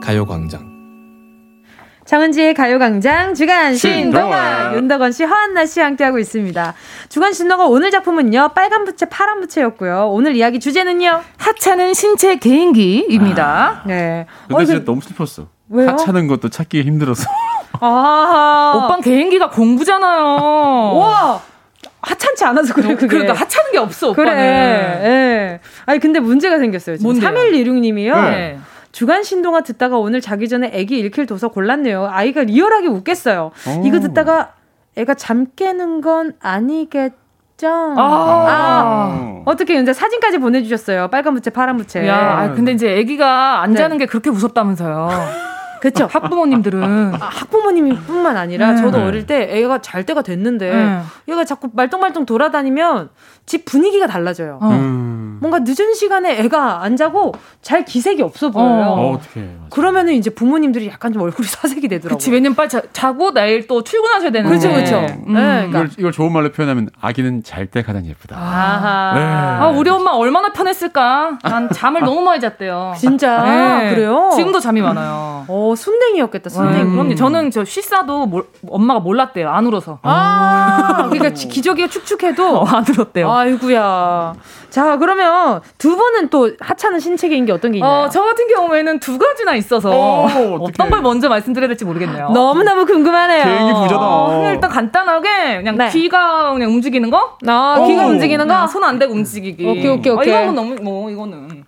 가요광장. 정은지의 가요광장 주간 신동아. 윤덕원 씨, 허한나 씨 함께하고 있습니다. 주간 신동아 오늘 작품은요 빨간 부채, 파란 부채였고요. 오늘 이야기 주제는요. 하찮은 신체 개인기입니다. 네. 근데 어, 진짜 그- 너무 슬펐어. 왜요? 하찮은 것도 찾기 힘들어서. 아, 오빠 개인기가 공부잖아요. 와 하찮지 않아서 그래 그게. 그러니까 하찮은 게 없어, 그래. 오빠는. 예. 아니 근데 문제가 생겼어요. 지금 뭔데요? 3116님이요. 네. 주간 신동아 듣다가 오늘 자기 전에 애기 읽힐 도서 골랐네요. 아이가 리얼하게 웃겠어요. 오. 이거 듣다가 애가 잠 깨는 건 아니겠죠? 아. 어떻게 이제 사진까지 보내주셨어요. 빨간 부채, 파란 부채. 야, 아, 근데 이제 아기가 안 네. 자는 게 그렇게 무섭다면서요. 그쵸. 학부모님들은. 아, 학부모님뿐만 아니라 네. 저도 네. 어릴 때 애가 잘 때가 됐는데 네. 얘가 자꾸 말똥말똥 돌아다니면 집 분위기가 달라져요. 어. 음. 뭔가 늦은 시간에 애가 안 자고 잘 기색이 없어 보여요. 어, 어떡해. 그러면은 이제 부모님들이 약간 좀 얼굴이 사색이 되더라고요. 그치, 왜냐면 빨리 자, 자고 내일 또 출근하셔야 되는데. 그쵸, 그쵸. 음. 네, 그러니까. 이걸, 이걸 좋은 말로 표현하면 아기는 잘 때 가장 예쁘다. 아하. 네. 아, 우리 엄마 얼마나 편했을까? 난 잠을 너무 많이 잤대요. 진짜 네. 그래요? 지금도 잠이 많아요. 어 순댕이였겠다 네, 순댕이. 그럼요. 저는 저 쉬싸도 몰- 엄마가 몰랐대요. 안 울어서. 아 그러니까 지- 기저귀가 축축해도 어, 안 울었대요. 아이구야. 자 그러면 두 분은 또 하찮은 신체 개인기 어떤 게 있나요? 어, 저 같은 경우에는 두 가지나 있어서 어, 어떡해. 어떤 걸 먼저 말씀드려야 될지 모르겠네요. 너무 너무 궁금하네요. 개인기 부자다. 어, 그냥 일단 간단하게 그냥 네. 귀가 그냥 움직이는 거? 아 귀가 오. 움직이는 거. 손 안 대고 움직이기. 오케이, 오케이, 오케이. 아, 이거는 너무 뭐 이거는.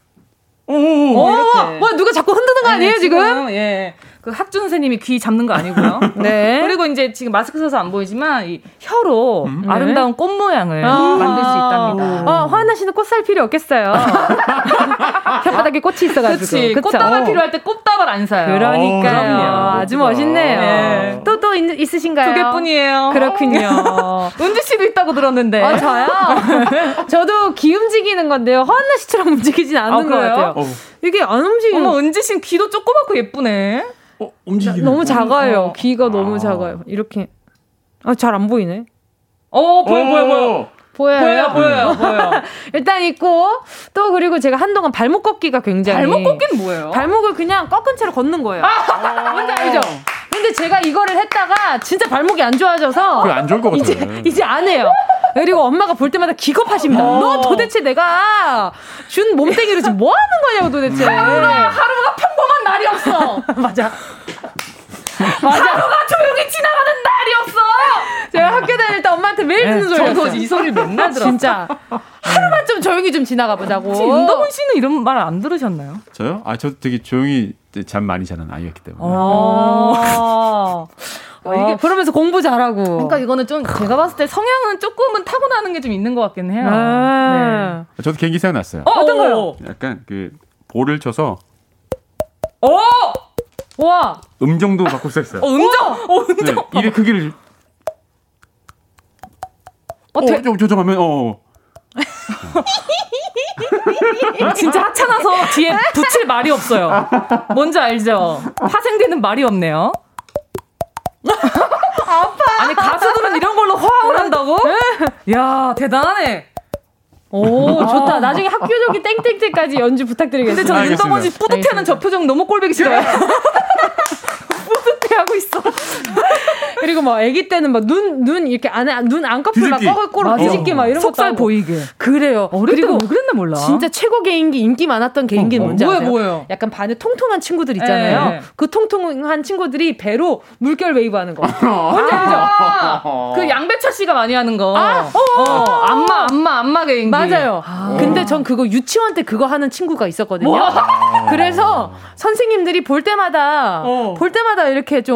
오, 어, 이렇게. 와 누가 자꾸 흔드는 거 아니에요 네, 지금? 예. 그 학준 선생님이 귀 잡는 거 아니고요. 네. 그리고 이제 지금 마스크 써서 안 보이지만 이 혀로 음. 아름다운 꽃 모양을 아. 만들 수 있답니다. 어, 화나 씨는 꽃살 필요 없겠어요. 혓바닥에 꽃이 있어가지고. 그치. 그쵸? 꽃다발 필요할 때 꽃다발 안 사요. 그러니까요. 그럼요. 아주 멋있네요. 네. 또, 또 있, 있으신가요? 두 개뿐이에요. 그렇군요. 은지 씨도 있다고 들었는데. 아, 저요? 저도 귀 움직이는 건데요. 허한나 씨처럼 움직이진 않는 아, 것? 같아요. 어, 이게 안 움직이는 어머 은지 씨는 귀도 조그맣고 예쁘네. 어, 움직이는 너무 거. 작아요. 어. 귀가 너무 아. 작아요. 이렇게. 아, 잘 안 보이네. 어 보여 보여 보여. 보여요? 보여요 보여요 보여요. 일단 있고, 또 그리고 제가 한동안 발목 꺾기가 굉장히. 발목 꺾기는 뭐예요? 발목을 그냥 꺾은 채로 걷는 거예요. 뭔지 알죠? 근데 제가 이거를 했다가 진짜 발목이 안 좋아져서 그게 안 좋을 것 같아. 이제 이제 안 해요. 그리고 엄마가 볼 때마다 기겁하십니다. 어. 너 도대체 내가 준 몸뚱이로 지금 뭐 하는 거냐고 도대체. 하루가 평범한 날이 없어. 맞아. 하루가 조용히 지나가는 날이었어. 제가 학교 다닐 때 엄마한테 매일 듣는 네, 소리였어요. 저도 이 소리 맨날 들었어. 진짜 하루만 좀 조용히 좀 지나가 보자고. 윤덕훈 씨는 이런 말 안 들으셨나요? 저요? 아, 저도 되게 조용히 잠 많이 자는 아이였기 때문에. 어. 어, 이게 그러면서 공부 잘하고. 그러니까 이거는 좀 제가 봤을 때 성향은 조금은 타고나는 게 좀 있는 것 같긴 해요. 아. 네. 저도 개인기 생각났어요. 어, 어떤 거요? 약간 그 볼을 쳐서 오! 와. 음정도 바꿀 수 있어요. 어, 음정! 어, 음정! 네, 입의 크기를 어, 어, 좀 조정하면 어. 진짜 하찮아서 뒤에 붙일 말이 없어요. 뭔지 알죠? 파생되는 말이 없네요. 아파. 아니 가수들은 이런 걸로 화음을 한다고? 야 대단하네. 오, 좋다. 나중에 학교종이 땡땡땡까지 연주 부탁드리겠습니다. 근데 알겠습니다. 윤덕원 씨 뿌듯해하는 저 표정 너무 꼴보기 싫어요. 뿌듯해하고 있어. 그리고 뭐 아기 때는 막 눈 눈 이렇게 안에 눈 안꺼풀 막 맞아. 뒤집기 막 이런 속살 하고. 보이게. 그래요. 어릴 그리고 때왜 그랬나 몰라. 진짜 최고 개인기 인기 많았던 개인기 는 어, 뭔지 뭐예요, 아세요? 뭐예요? 약간 반에 통통한 친구들 있잖아요. 네. 그 통통한 친구들이 배로 물결 웨이브 하는 거. 뭔지 알죠? 아, 그 양배철 씨가 많이 하는 거. 아, 어, 안마, 안마, 안마 개인기. 맞아요. 근데 전 그거 유치원 때 그거 하는 친구가 있었거든요. 그래서 선생님들이 볼 때마다 어. 볼 때마다 이렇게 좀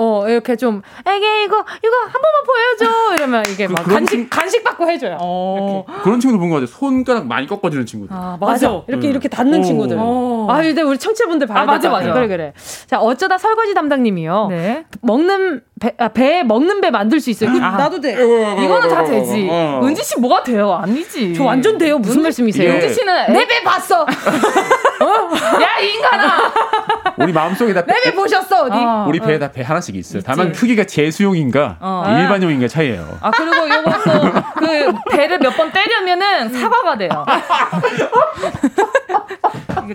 어, 이렇게 좀, 애게, 이거, 이거 한 번만 보여줘. 이러면 이게 막 그런 간식, 간식 받고 해줘요. 어. 그런 친구들 본거 같아요. 손가락 많이 꺾어지는 친구들. 아, 맞아. 맞아. 이렇게, 음. 이렇게 닿는 오. 친구들. 어. 아, 근데 우리 청취자분들 봐야 아, 맞아. 맞아. 그래, 그래. 자, 어쩌다 설거지 담당님이요. 네. 먹는, 배, 아, 배에 먹는 배 만들 수 있어요. 그 아. 나도 돼. 이거는 다 되지. 어. 은지 씨 뭐가 돼요? 아니지. 저 완전 돼요. 무슨 말씀이세요? 이게- 은지 씨는 내 배 봤어. 야, 이 인간아! 우리 마음속에 다 내배 보셨어, 어디? 아, 우리 배에 다배 하나씩 있어요. 있지. 다만 크기가 재수용인가 어. 일반용인가 차이예요. 아, 그리고 요것도 그 배를 몇 번 때리면은 사과가 돼요.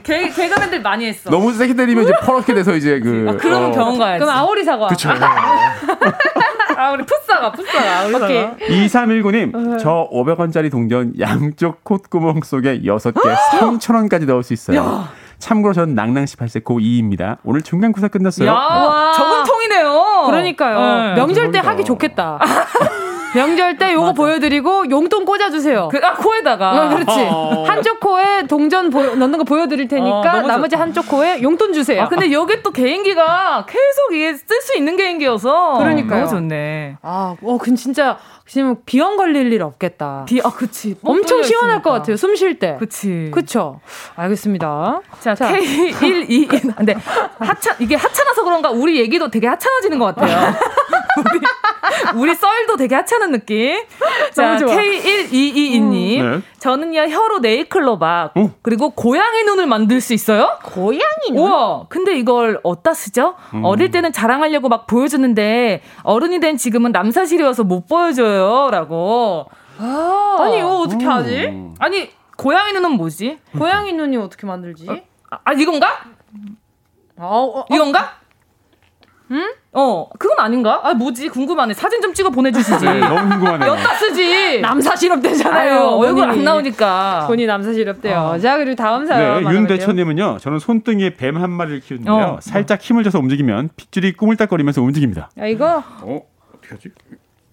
개, 개그맨들 많이 했어. 너무 세게 때리면 이제 퍼렇게 돼서 이제 그 아, 그러면 어, 병원 가야지. 그럼 아오리 사과. 그쵸. 아, 우리 풋사가, 풋사가. 오케이. 사과. 2319님, 저 500원짜리 동전 양쪽 콧구멍 속에 6개 3,000원까지 넣을 수 있어요. 참고로 전 낭낭시 8세 고2입니다. 오늘 중간고사 끝났어요. 야, 와. 저금통이네요. 그러니까요. 네. 명절 때. 하기 좋겠다. 명절 때 요거 보여드리고 용돈 꽂아주세요. 그, 아, 코에다가. 어, 그렇지. 어. 한쪽 코에 동전 보여- 넣는 거 보여드릴 어, 테니까 너무 나머지. 한쪽 코에 용돈 주세요. 아, 근데 여기 또 개인기가 계속 이게 쓸 수 있는 개인기여서. 그러니까요. 너무 좋네. 아, 어, 근 진짜 지금 비염 걸릴 일 없겠다. 비, 아, 그치. 엄청 뻥 시원할 것 같아요. 숨 쉴 때. 그치. 그쵸. 알겠습니다. 자, 자. K122. 근데 하찮, 이게 하찮아서 그런가 우리 얘기도 되게 하찮아지는 것 같아요. 우리, 우리 썰도 되게 하찮은 느낌. 자, 너무 좋아. K1222님. 네. 저는요, 혀로 네이클로박. 오. 그리고 고양이 눈을 만들 수 있어요? 고양이 우와! 근데 이걸 어디다 쓰죠? 어릴 때는 자랑하려고 막 보여줬는데, 어른이 된 지금은 남사실이어서 못 보여줘요. 라고. 아, 니 이거 어떻게 하지? 음. 아니, 고양이 눈은 뭐지? 고양이 눈이 어떻게 만들지? 아, 아, 이건가? 아, 어, 어, 이건가? 응? 어, 그건 아닌가? 아, 뭐지? 궁금하네. 사진 좀 찍어 보내주시지. 네, 너무 궁금하네요. 엿다 쓰지. 남사 실업대잖아요. 아유, 얼굴 안. 나오니까. 본인 남사 실업대요. 어. 자, 그리고 다음 사연. 네. 윤대천님은요. 저는 손등에 뱀 한 마리를 키우는데요. 어. 살짝 힘을 줘서 움직이면 핏줄이 꾸물딱거리면서 움직입니다. 야, 이거 어? 어떻게 하지?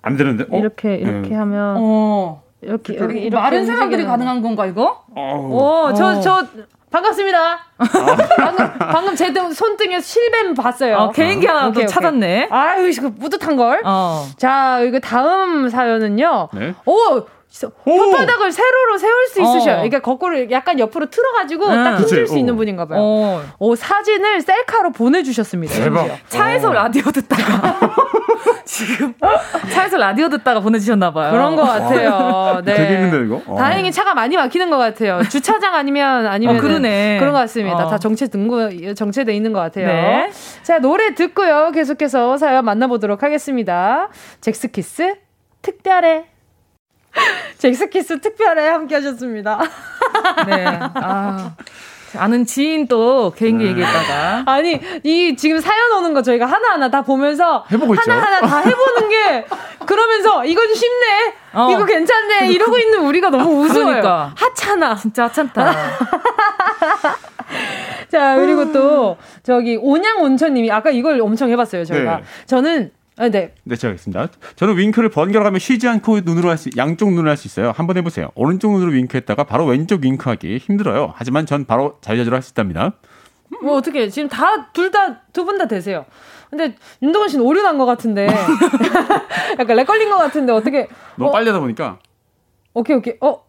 안 되는데? 어? 이렇게, 이렇게 네. 하면. 어. 이렇게, 이렇게, 이렇게 마른 사람들이. 가능한 건가, 이거? 오, 저, 어. 저, 반갑습니다. 방금, 방금 제 등, 손등에 실뱀 봤어요. 어, 개인기 하나 오케이, 또. 찾았네. 아유, 이거 뿌듯한 걸. 어. 자, 이거 다음 사연은요. 네. 오! 혓바닥을 세로로 세울 수 어. 있으셔요. 그러니까 거꾸로 약간 옆으로 틀어가지고 응. 딱 그치, 수 있는 어. 분인가 봐요. 어. 오, 사진을 셀카로 보내주셨습니다. 대박. 심지어. 차에서 어. 라디오 듣다가. 지금. 차에서 라디오 듣다가 보내주셨나 봐요. 그런 것 같아요. 네. 되게 있는데 이거? 어. 다행히 차가 많이 막히는 것 같아요. 주차장 아니면 아니면 어, 그러네. 그런 것 같습니다. 어. 다 정체 등구 정체돼 있는 것 같아요. 네. 자 노래 듣고요. 계속해서 사연 만나보도록 하겠습니다. 잭스키스 특별해. 잭스키스 특별해 함께 하셨습니다. 네. 아. 아는 지인 또 개인기 얘기했다가. 아니 이 지금 사연 오는 거 저희가 하나 하나 다 보면서 해보고 있죠. 하나 하나 다 해보는 게 그러면서 이건 쉽네 어. 이거 괜찮네 이러고 있는 우리가 너무 우스워요 그러니까. 하찮아 진짜 하찮다. 자, 그리고 또, 저기, 온양 온천님이, 아까 이걸 엄청 해봤어요, 저희가. 네. 저는, 아, 네. 네, 제가 하겠습니다. 저는 윙크를 번갈아가며 쉬지 않고 눈으로 할 수, 양쪽 눈을 할수 있어요. 한번 해보세요. 오른쪽 눈으로 윙크했다가 바로 왼쪽 윙크하기 힘들어요. 하지만 전 바로 자유자재로 할 수 있답니다. 뭐, 어떻게, 지금 다, 둘 다, 두 분다 되세요. 근데, 윤동원 씨는 오류 난 것 같은데. 약간 lag 걸린 것 같은데, 어떻게. 너무 어, 빨리 하다 보니까. 오케이, 오케이. 어,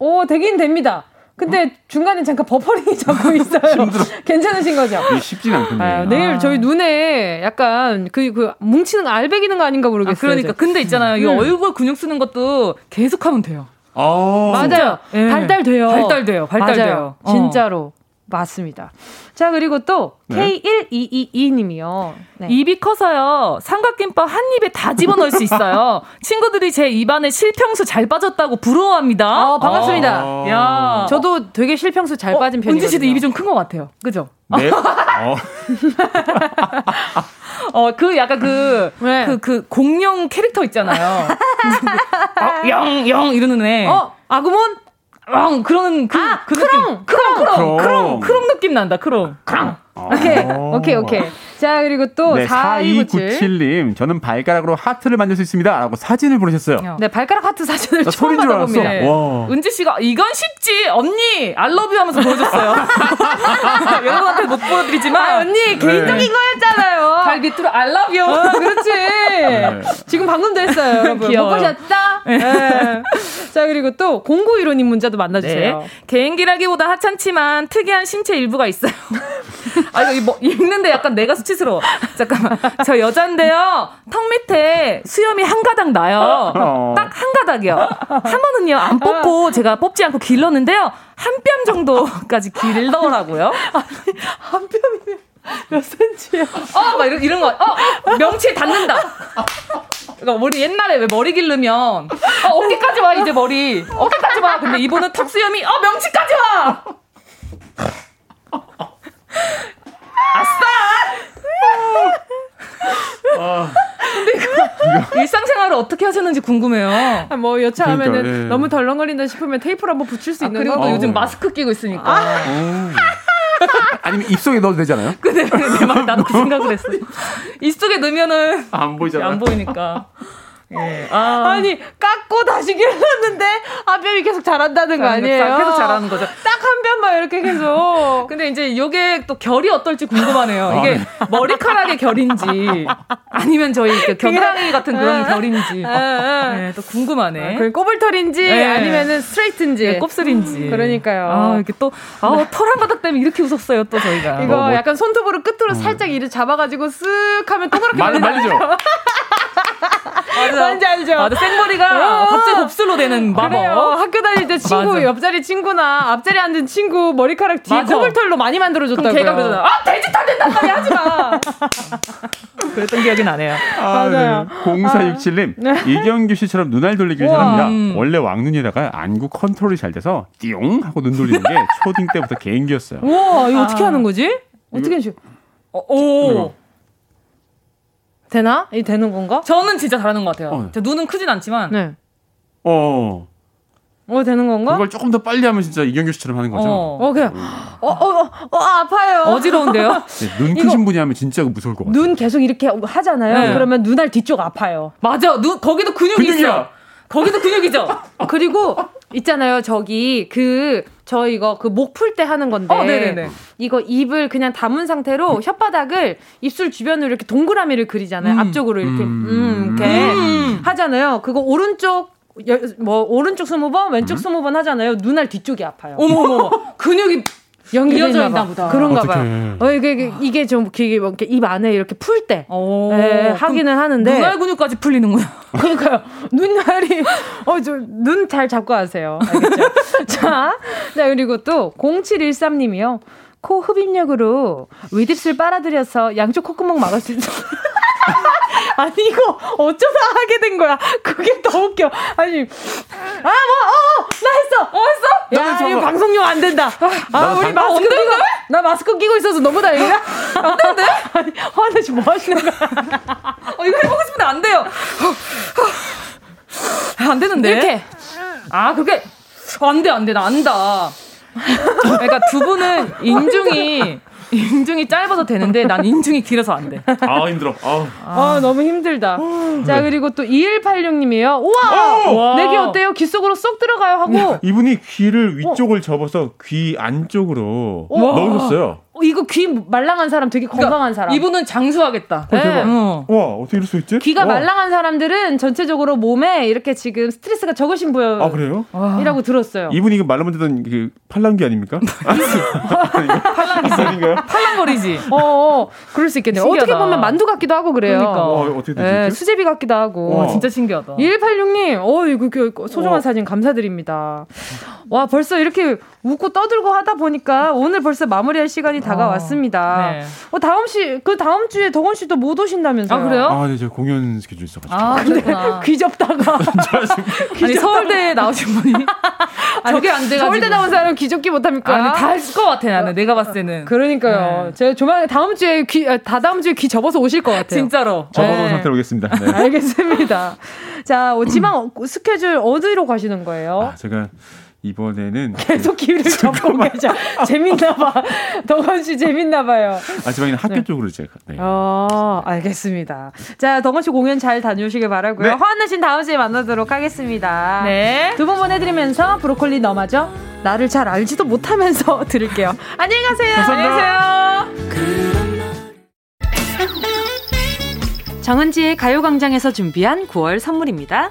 오, 되긴 됩니다. 근데 중간에 잠깐 buffering이 잡고 있어요. 괜찮으신 거죠? 쉽진 않거든요. 아유, 내일 저희 눈에 약간 그, 그, 뭉치는 거 알배기는 거 아닌가 모르겠어요. 아, 그러니까. 이제. 근데 있잖아요. 이 음. 얼굴 근육 쓰는 것도 계속 하면 돼요. 아, 맞아요. 예. 발달돼요. 발달돼요. 발달돼요. 맞아요. 어. 진짜로. 맞습니다. 자, 그리고 또, 네. K1222님이요. 네. 입이 커서요. 삼각김밥 한 입에 다 집어넣을 수 있어요. 친구들이 제 입안에 실평수 잘 빠졌다고 부러워합니다. 어, 반갑습니다. 아. 야. 저도 되게 실평수 잘 빠진 편이거든요. 은지 씨도 입이 좀 큰 것 같아요. 그죠? 네. 어. 어, 그 약간 그, 네. 그, 그 공룡 캐릭터 있잖아요. 어, 영, 영 이러는 애. 어, 아구몬? 영, 그러는 그, 아, 그 크롱! 느낌. 크롱, 크롱, 크롱. 크롱, 크롱 느낌 난다, 크롱. 크롱. 오케이, 오케이, 오케이. 자, 그리고 또, 네, 4297. 4297님. 저는 발가락으로 하트를 만들 수 있습니다. 라고 사진을 보내셨어요. 네, 발가락 하트 사진을 나 처음 소린 줄 알았어. 받아봅니다. 와. 은지 씨가 이건 쉽지 언니 I love you 하면서 보여줬어요. 여러분한테 못 보여드리지만 아, 언니, 개인적인 거였잖아요. 발 밑으로 I love you. 어, 그렇지. 지금 방금도 했어요, 여러분. 못 귀여워요. 보셨다? 네. 자, 그리고 또, 0915님 문자도 만나주세요. 네. 개인기라기보다 하찮지만 특이한 신체 일부가 있어요. 아, 이거 이 뭐, 읽는데 약간 내가 수치 스러워. 잠깐만. 저 여잔데요. 턱 밑에 수염이 한 가닥 나요. 어. 딱한 가닥이요. 한 번은요, 안 뽑고 제가 뽑지 않고 길렀는데요. 한 뼘 정도까지 길더라고요. 한 뼘이면 몇 센치야? 어, 막 이런, 이런 거. 어, 어, 명치에 닿는다. 우리 옛날에 왜 머리 기르면 어, 어깨까지 와 이제 머리 어깨까지 와 근데 이분은 턱 수염이 어 명치까지 와 아싸 근데 이거 일상생활을 어떻게 하셨는지 궁금해요 아, 뭐 여차하면은 그러니까, 예. 너무 덜렁거린다 싶으면 테이프를 한번 붙일 수 아, 있는 그리고 거. 또 어. 요즘 마스크 끼고 있으니까 아니면 입속에 넣어도 되잖아요. 근데 내말 나도 그 생각을 했어 입속에 넣으면은 안 보이잖아요. 안 보이니까 예. 아. 아니 깎고 다시 길렀는데 한 뼘이 계속 자란다는 거 아니에요? 계속 잘하는 거죠. 딱 한 뼘만 이렇게 계속. 근데 이제 이게 또 결이 어떨지 궁금하네요. 아, 이게 네. 머리카락의 결인지 아니면 저희 그 겨드랑이 같은 그런 결인지 네, 또 궁금하네. 그 꼬불털인지 네. 아니면은 스트레이트인지. 네, 곱슬인지. 그러니까요. 아, 이렇게 또, 아, 털한 가닥 때문에 이렇게 웃었어요, 또 저희가. 이거 뭐, 뭐. 약간 손톱으로 끝으로 살짝 이를 잡아가지고 쓱 하면 동그랗게 말, 말리죠. 맞아. 뭔지 알죠? 맞아, 생머리가 어. 갑자기 곱슬로 되는 마법. 그래요. 학교 다닐 때 친구, 맞아. 옆자리 친구나 앞자리 앉은 친구 머리카락 뒤에 맞아. 꼬불털로 많이 만들어줬다고요. 그럼 걔가 그러잖아. 아, 돼지 안 된단 말이야, 하지 마! 그랬던 기억이 나네요. 아, 맞아요. 네. 0467님. 이경규 씨처럼 눈알 돌리기를 우와. 잘합니다. 음. 원래 왕눈에다가 안구 컨트롤이 잘 돼서 띠용 하고 눈 돌리는 게 초딩 때부터 개인기였어요. 우와, 이거 어떻게 아. 하는 거지? 어떻게 하지? 어, 오. 이거. 되나? 이 되는 건가? 저는 진짜 잘하는 것 같아요. 어. 제 눈은 크진 않지만. 네. 어. 어, 되는 건가? 그걸 조금 더 빨리 하면 진짜 이경규 씨처럼 하는 거죠. 어. 어, 그냥, 어, 어, 어, 어, 아파요. 어지러운데요? 네, 눈 크신 분이 하면 진짜 무서울 것 같아요. 눈 계속 이렇게 하잖아요. 네. 그러면 눈알 뒤쪽 아파요. 맞아. 눈, 거기도 근육이 근육이야. 있어. 거기도 근육이죠? 그리고 있잖아요. 저기 그 저 이거 그 목 풀 때 하는 건데 어, 네네네. 이거 입을 그냥 담은 상태로 혓바닥을 입술 주변으로 이렇게 동그라미를 그리잖아요. 음. 앞쪽으로 이렇게 음, 음. 이렇게 음. 하잖아요. 그거 오른쪽 여- 뭐 오른쪽 스무 번, 왼쪽 스무 번 하잖아요. 눈알 뒤쪽이 아파요. 어머어머. 근육이 연결되어 이어져 있나. 보다. 그런가. 봐요. 어, 이게, 이게, 좀, 이게 뭐 이렇게 입 안에 이렇게 풀 때. 오. 예, 하기는 하는데. 눈알 근육까지 풀리는구나. 그러니까요. 눈알이, 어, 저, 눈 잘 잡고 하세요. 알겠죠? 자, 자, 그리고 또, 0713님이요. 코 흡입력으로 윗입술 빨아들여서 양쪽 콧구멍 막을 수 있어. 아니, 이거 어쩌다 하게 된 거야. 그게 더 웃겨. 아니, 아, 뭐, 어, 어, 나 했어! 어, 했어? 야, 이거 방송용 안 된다. 아, 우리 방- 마스크 끼고, 나 마스크 끼고 있어서 너무 다행이다. 안 되는데? 아니, 화내 지금 뭐 하시는 거야? 어, 이거 해보고 싶은데 안 돼요. 안 되는데? 이렇게. 아, 그게. 안 돼, 안 돼. 나 안다. 그러니까 두 분은 인중이 인중이 짧아도 되는데 난 인중이 길어서 안 돼. 아 힘들어. 아, 아, 너무 힘들다. 자, 그리고 또 2186님이에요. 우와! 오! 내귀 어때요? 귀 속으로 쏙 들어가요 하고. 이분이 귀를 위쪽을 접어서 귀 안쪽으로 와. 넣으셨어요. 어, 이거 귀 말랑한 사람 되게 건강한 사람. 이분은 장수하겠다. 어, 대박. 어. 와 어떻게 이럴 수 있지? 귀가 와. 말랑한 사람들은 전체적으로 몸에 이렇게 지금 스트레스가 적으신 분이라고 아 그래요? 들었어요. 이분이 그 말로 만드던 그 팔랑귀 아닙니까? 팔랑귀 아닌가요? 팔랑거리지. 어, 어, 그럴 수 있겠네요. 신기하다. 어떻게 보면 만두 같기도 하고 그래요. 그러니까. 와, 어떻게 되지? 예, 이렇게? 수제비 같기도 하고. 와. 진짜 신기하다. 2186님, 어, 이거 그 소중한 어. 사진 감사드립니다. 와, 벌써 이렇게 웃고 떠들고 하다 보니까 오늘 벌써 마무리할 시간이 다가왔습니다. 네. 어, 다음 시, 그 다음 주에 덕원 씨도 못 오신다면서요? 아, 그래요? 아, 네, 저 공연 스케줄 있어가지고. 아, 그렇구나. 귀 접다가. 아니, 서울대에 나오신 분이 저게 안 돼가지고. 서울대 나온 사람은 귀 접기 못합니까? 아니, 다 했을 것 같아, 나는. 내가 봤을 때는. 그러니까요. 네. 제가 조만간 다음 주에 귀, 아, 다 다음 주에 귀 접어서 오실 것 같아요. 진짜로. 접어놓은 네. 상태로 오겠습니다. 네. 알겠습니다. 자, 어, 지방 스케줄 어디로 가시는 거예요? 아, 제가 이번에는 계속 귀를 접고 계셔. 재밌나봐. 덕원 씨 재밌나봐요. 아, 지방에는 학교 쪽으로 제가. 네. 어, 알겠습니다. 자, 덕원 씨 공연 잘 다녀오시길 바라고요. 네. 화한나 씨는 다음 주에 만나도록 하겠습니다. 네. 두 분 보내드리면서 브로콜리 너마저 나를 잘 알지도 못하면서 들을게요. 안녕히 가세요. 감사합니다. 안녕히 계세요. 정은지의 가요광장에서 준비한 9월 선물입니다.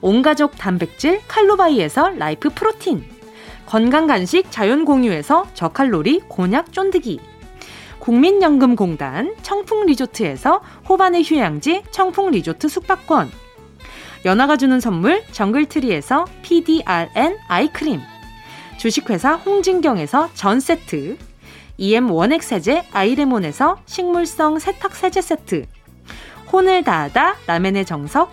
온가족 단백질 칼로바이에서 라이프 프로틴 건강간식 자연공유에서 저칼로리 곤약 쫀득이 국민연금공단 청풍리조트에서 호반의 휴양지 청풍리조트 숙박권 연아가 주는 선물 정글트리에서 PDRN 아이크림 주식회사 홍진경에서 전세트 EM 원액 세제 아이레몬에서 식물성 세탁 세제 세트 혼을 다하다 라멘의 정석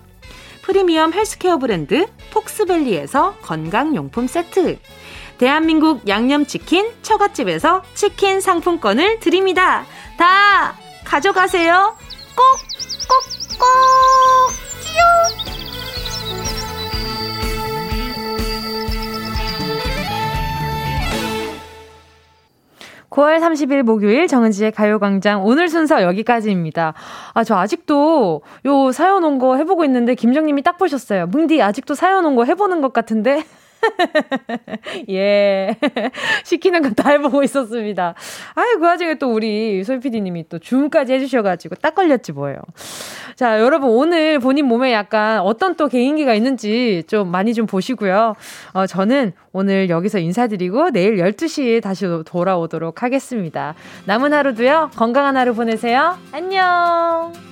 프리미엄 헬스케어 브랜드 폭스밸리에서 건강용품 세트 대한민국 양념치킨 처갓집에서 치킨 상품권을 드립니다. 다 가져가세요. 꼭, 꼭, 꼭! 끼용! 9월 30일 목요일 정은지의 가요광장 오늘 순서 여기까지입니다. 아, 저 아직도 요 사연 온 거 해보고 있는데 김정님이 딱 보셨어요. 뭉디 아직도 사연 온 거 해보는 것 같은데? 예. 시키는 건 다 해보고 있었습니다. 아유, 그 와중에 또 우리 소희 PD님이 또 줌까지 해주셔가지고 딱 걸렸지 뭐예요. 자, 여러분 오늘 본인 몸에 약간 어떤 또 개인기가 있는지 좀 많이 좀 보시고요. 어, 저는 오늘 여기서 인사드리고 내일 12시에 다시 돌아오도록 하겠습니다. 남은 하루도요, 건강한 하루 보내세요. 안녕!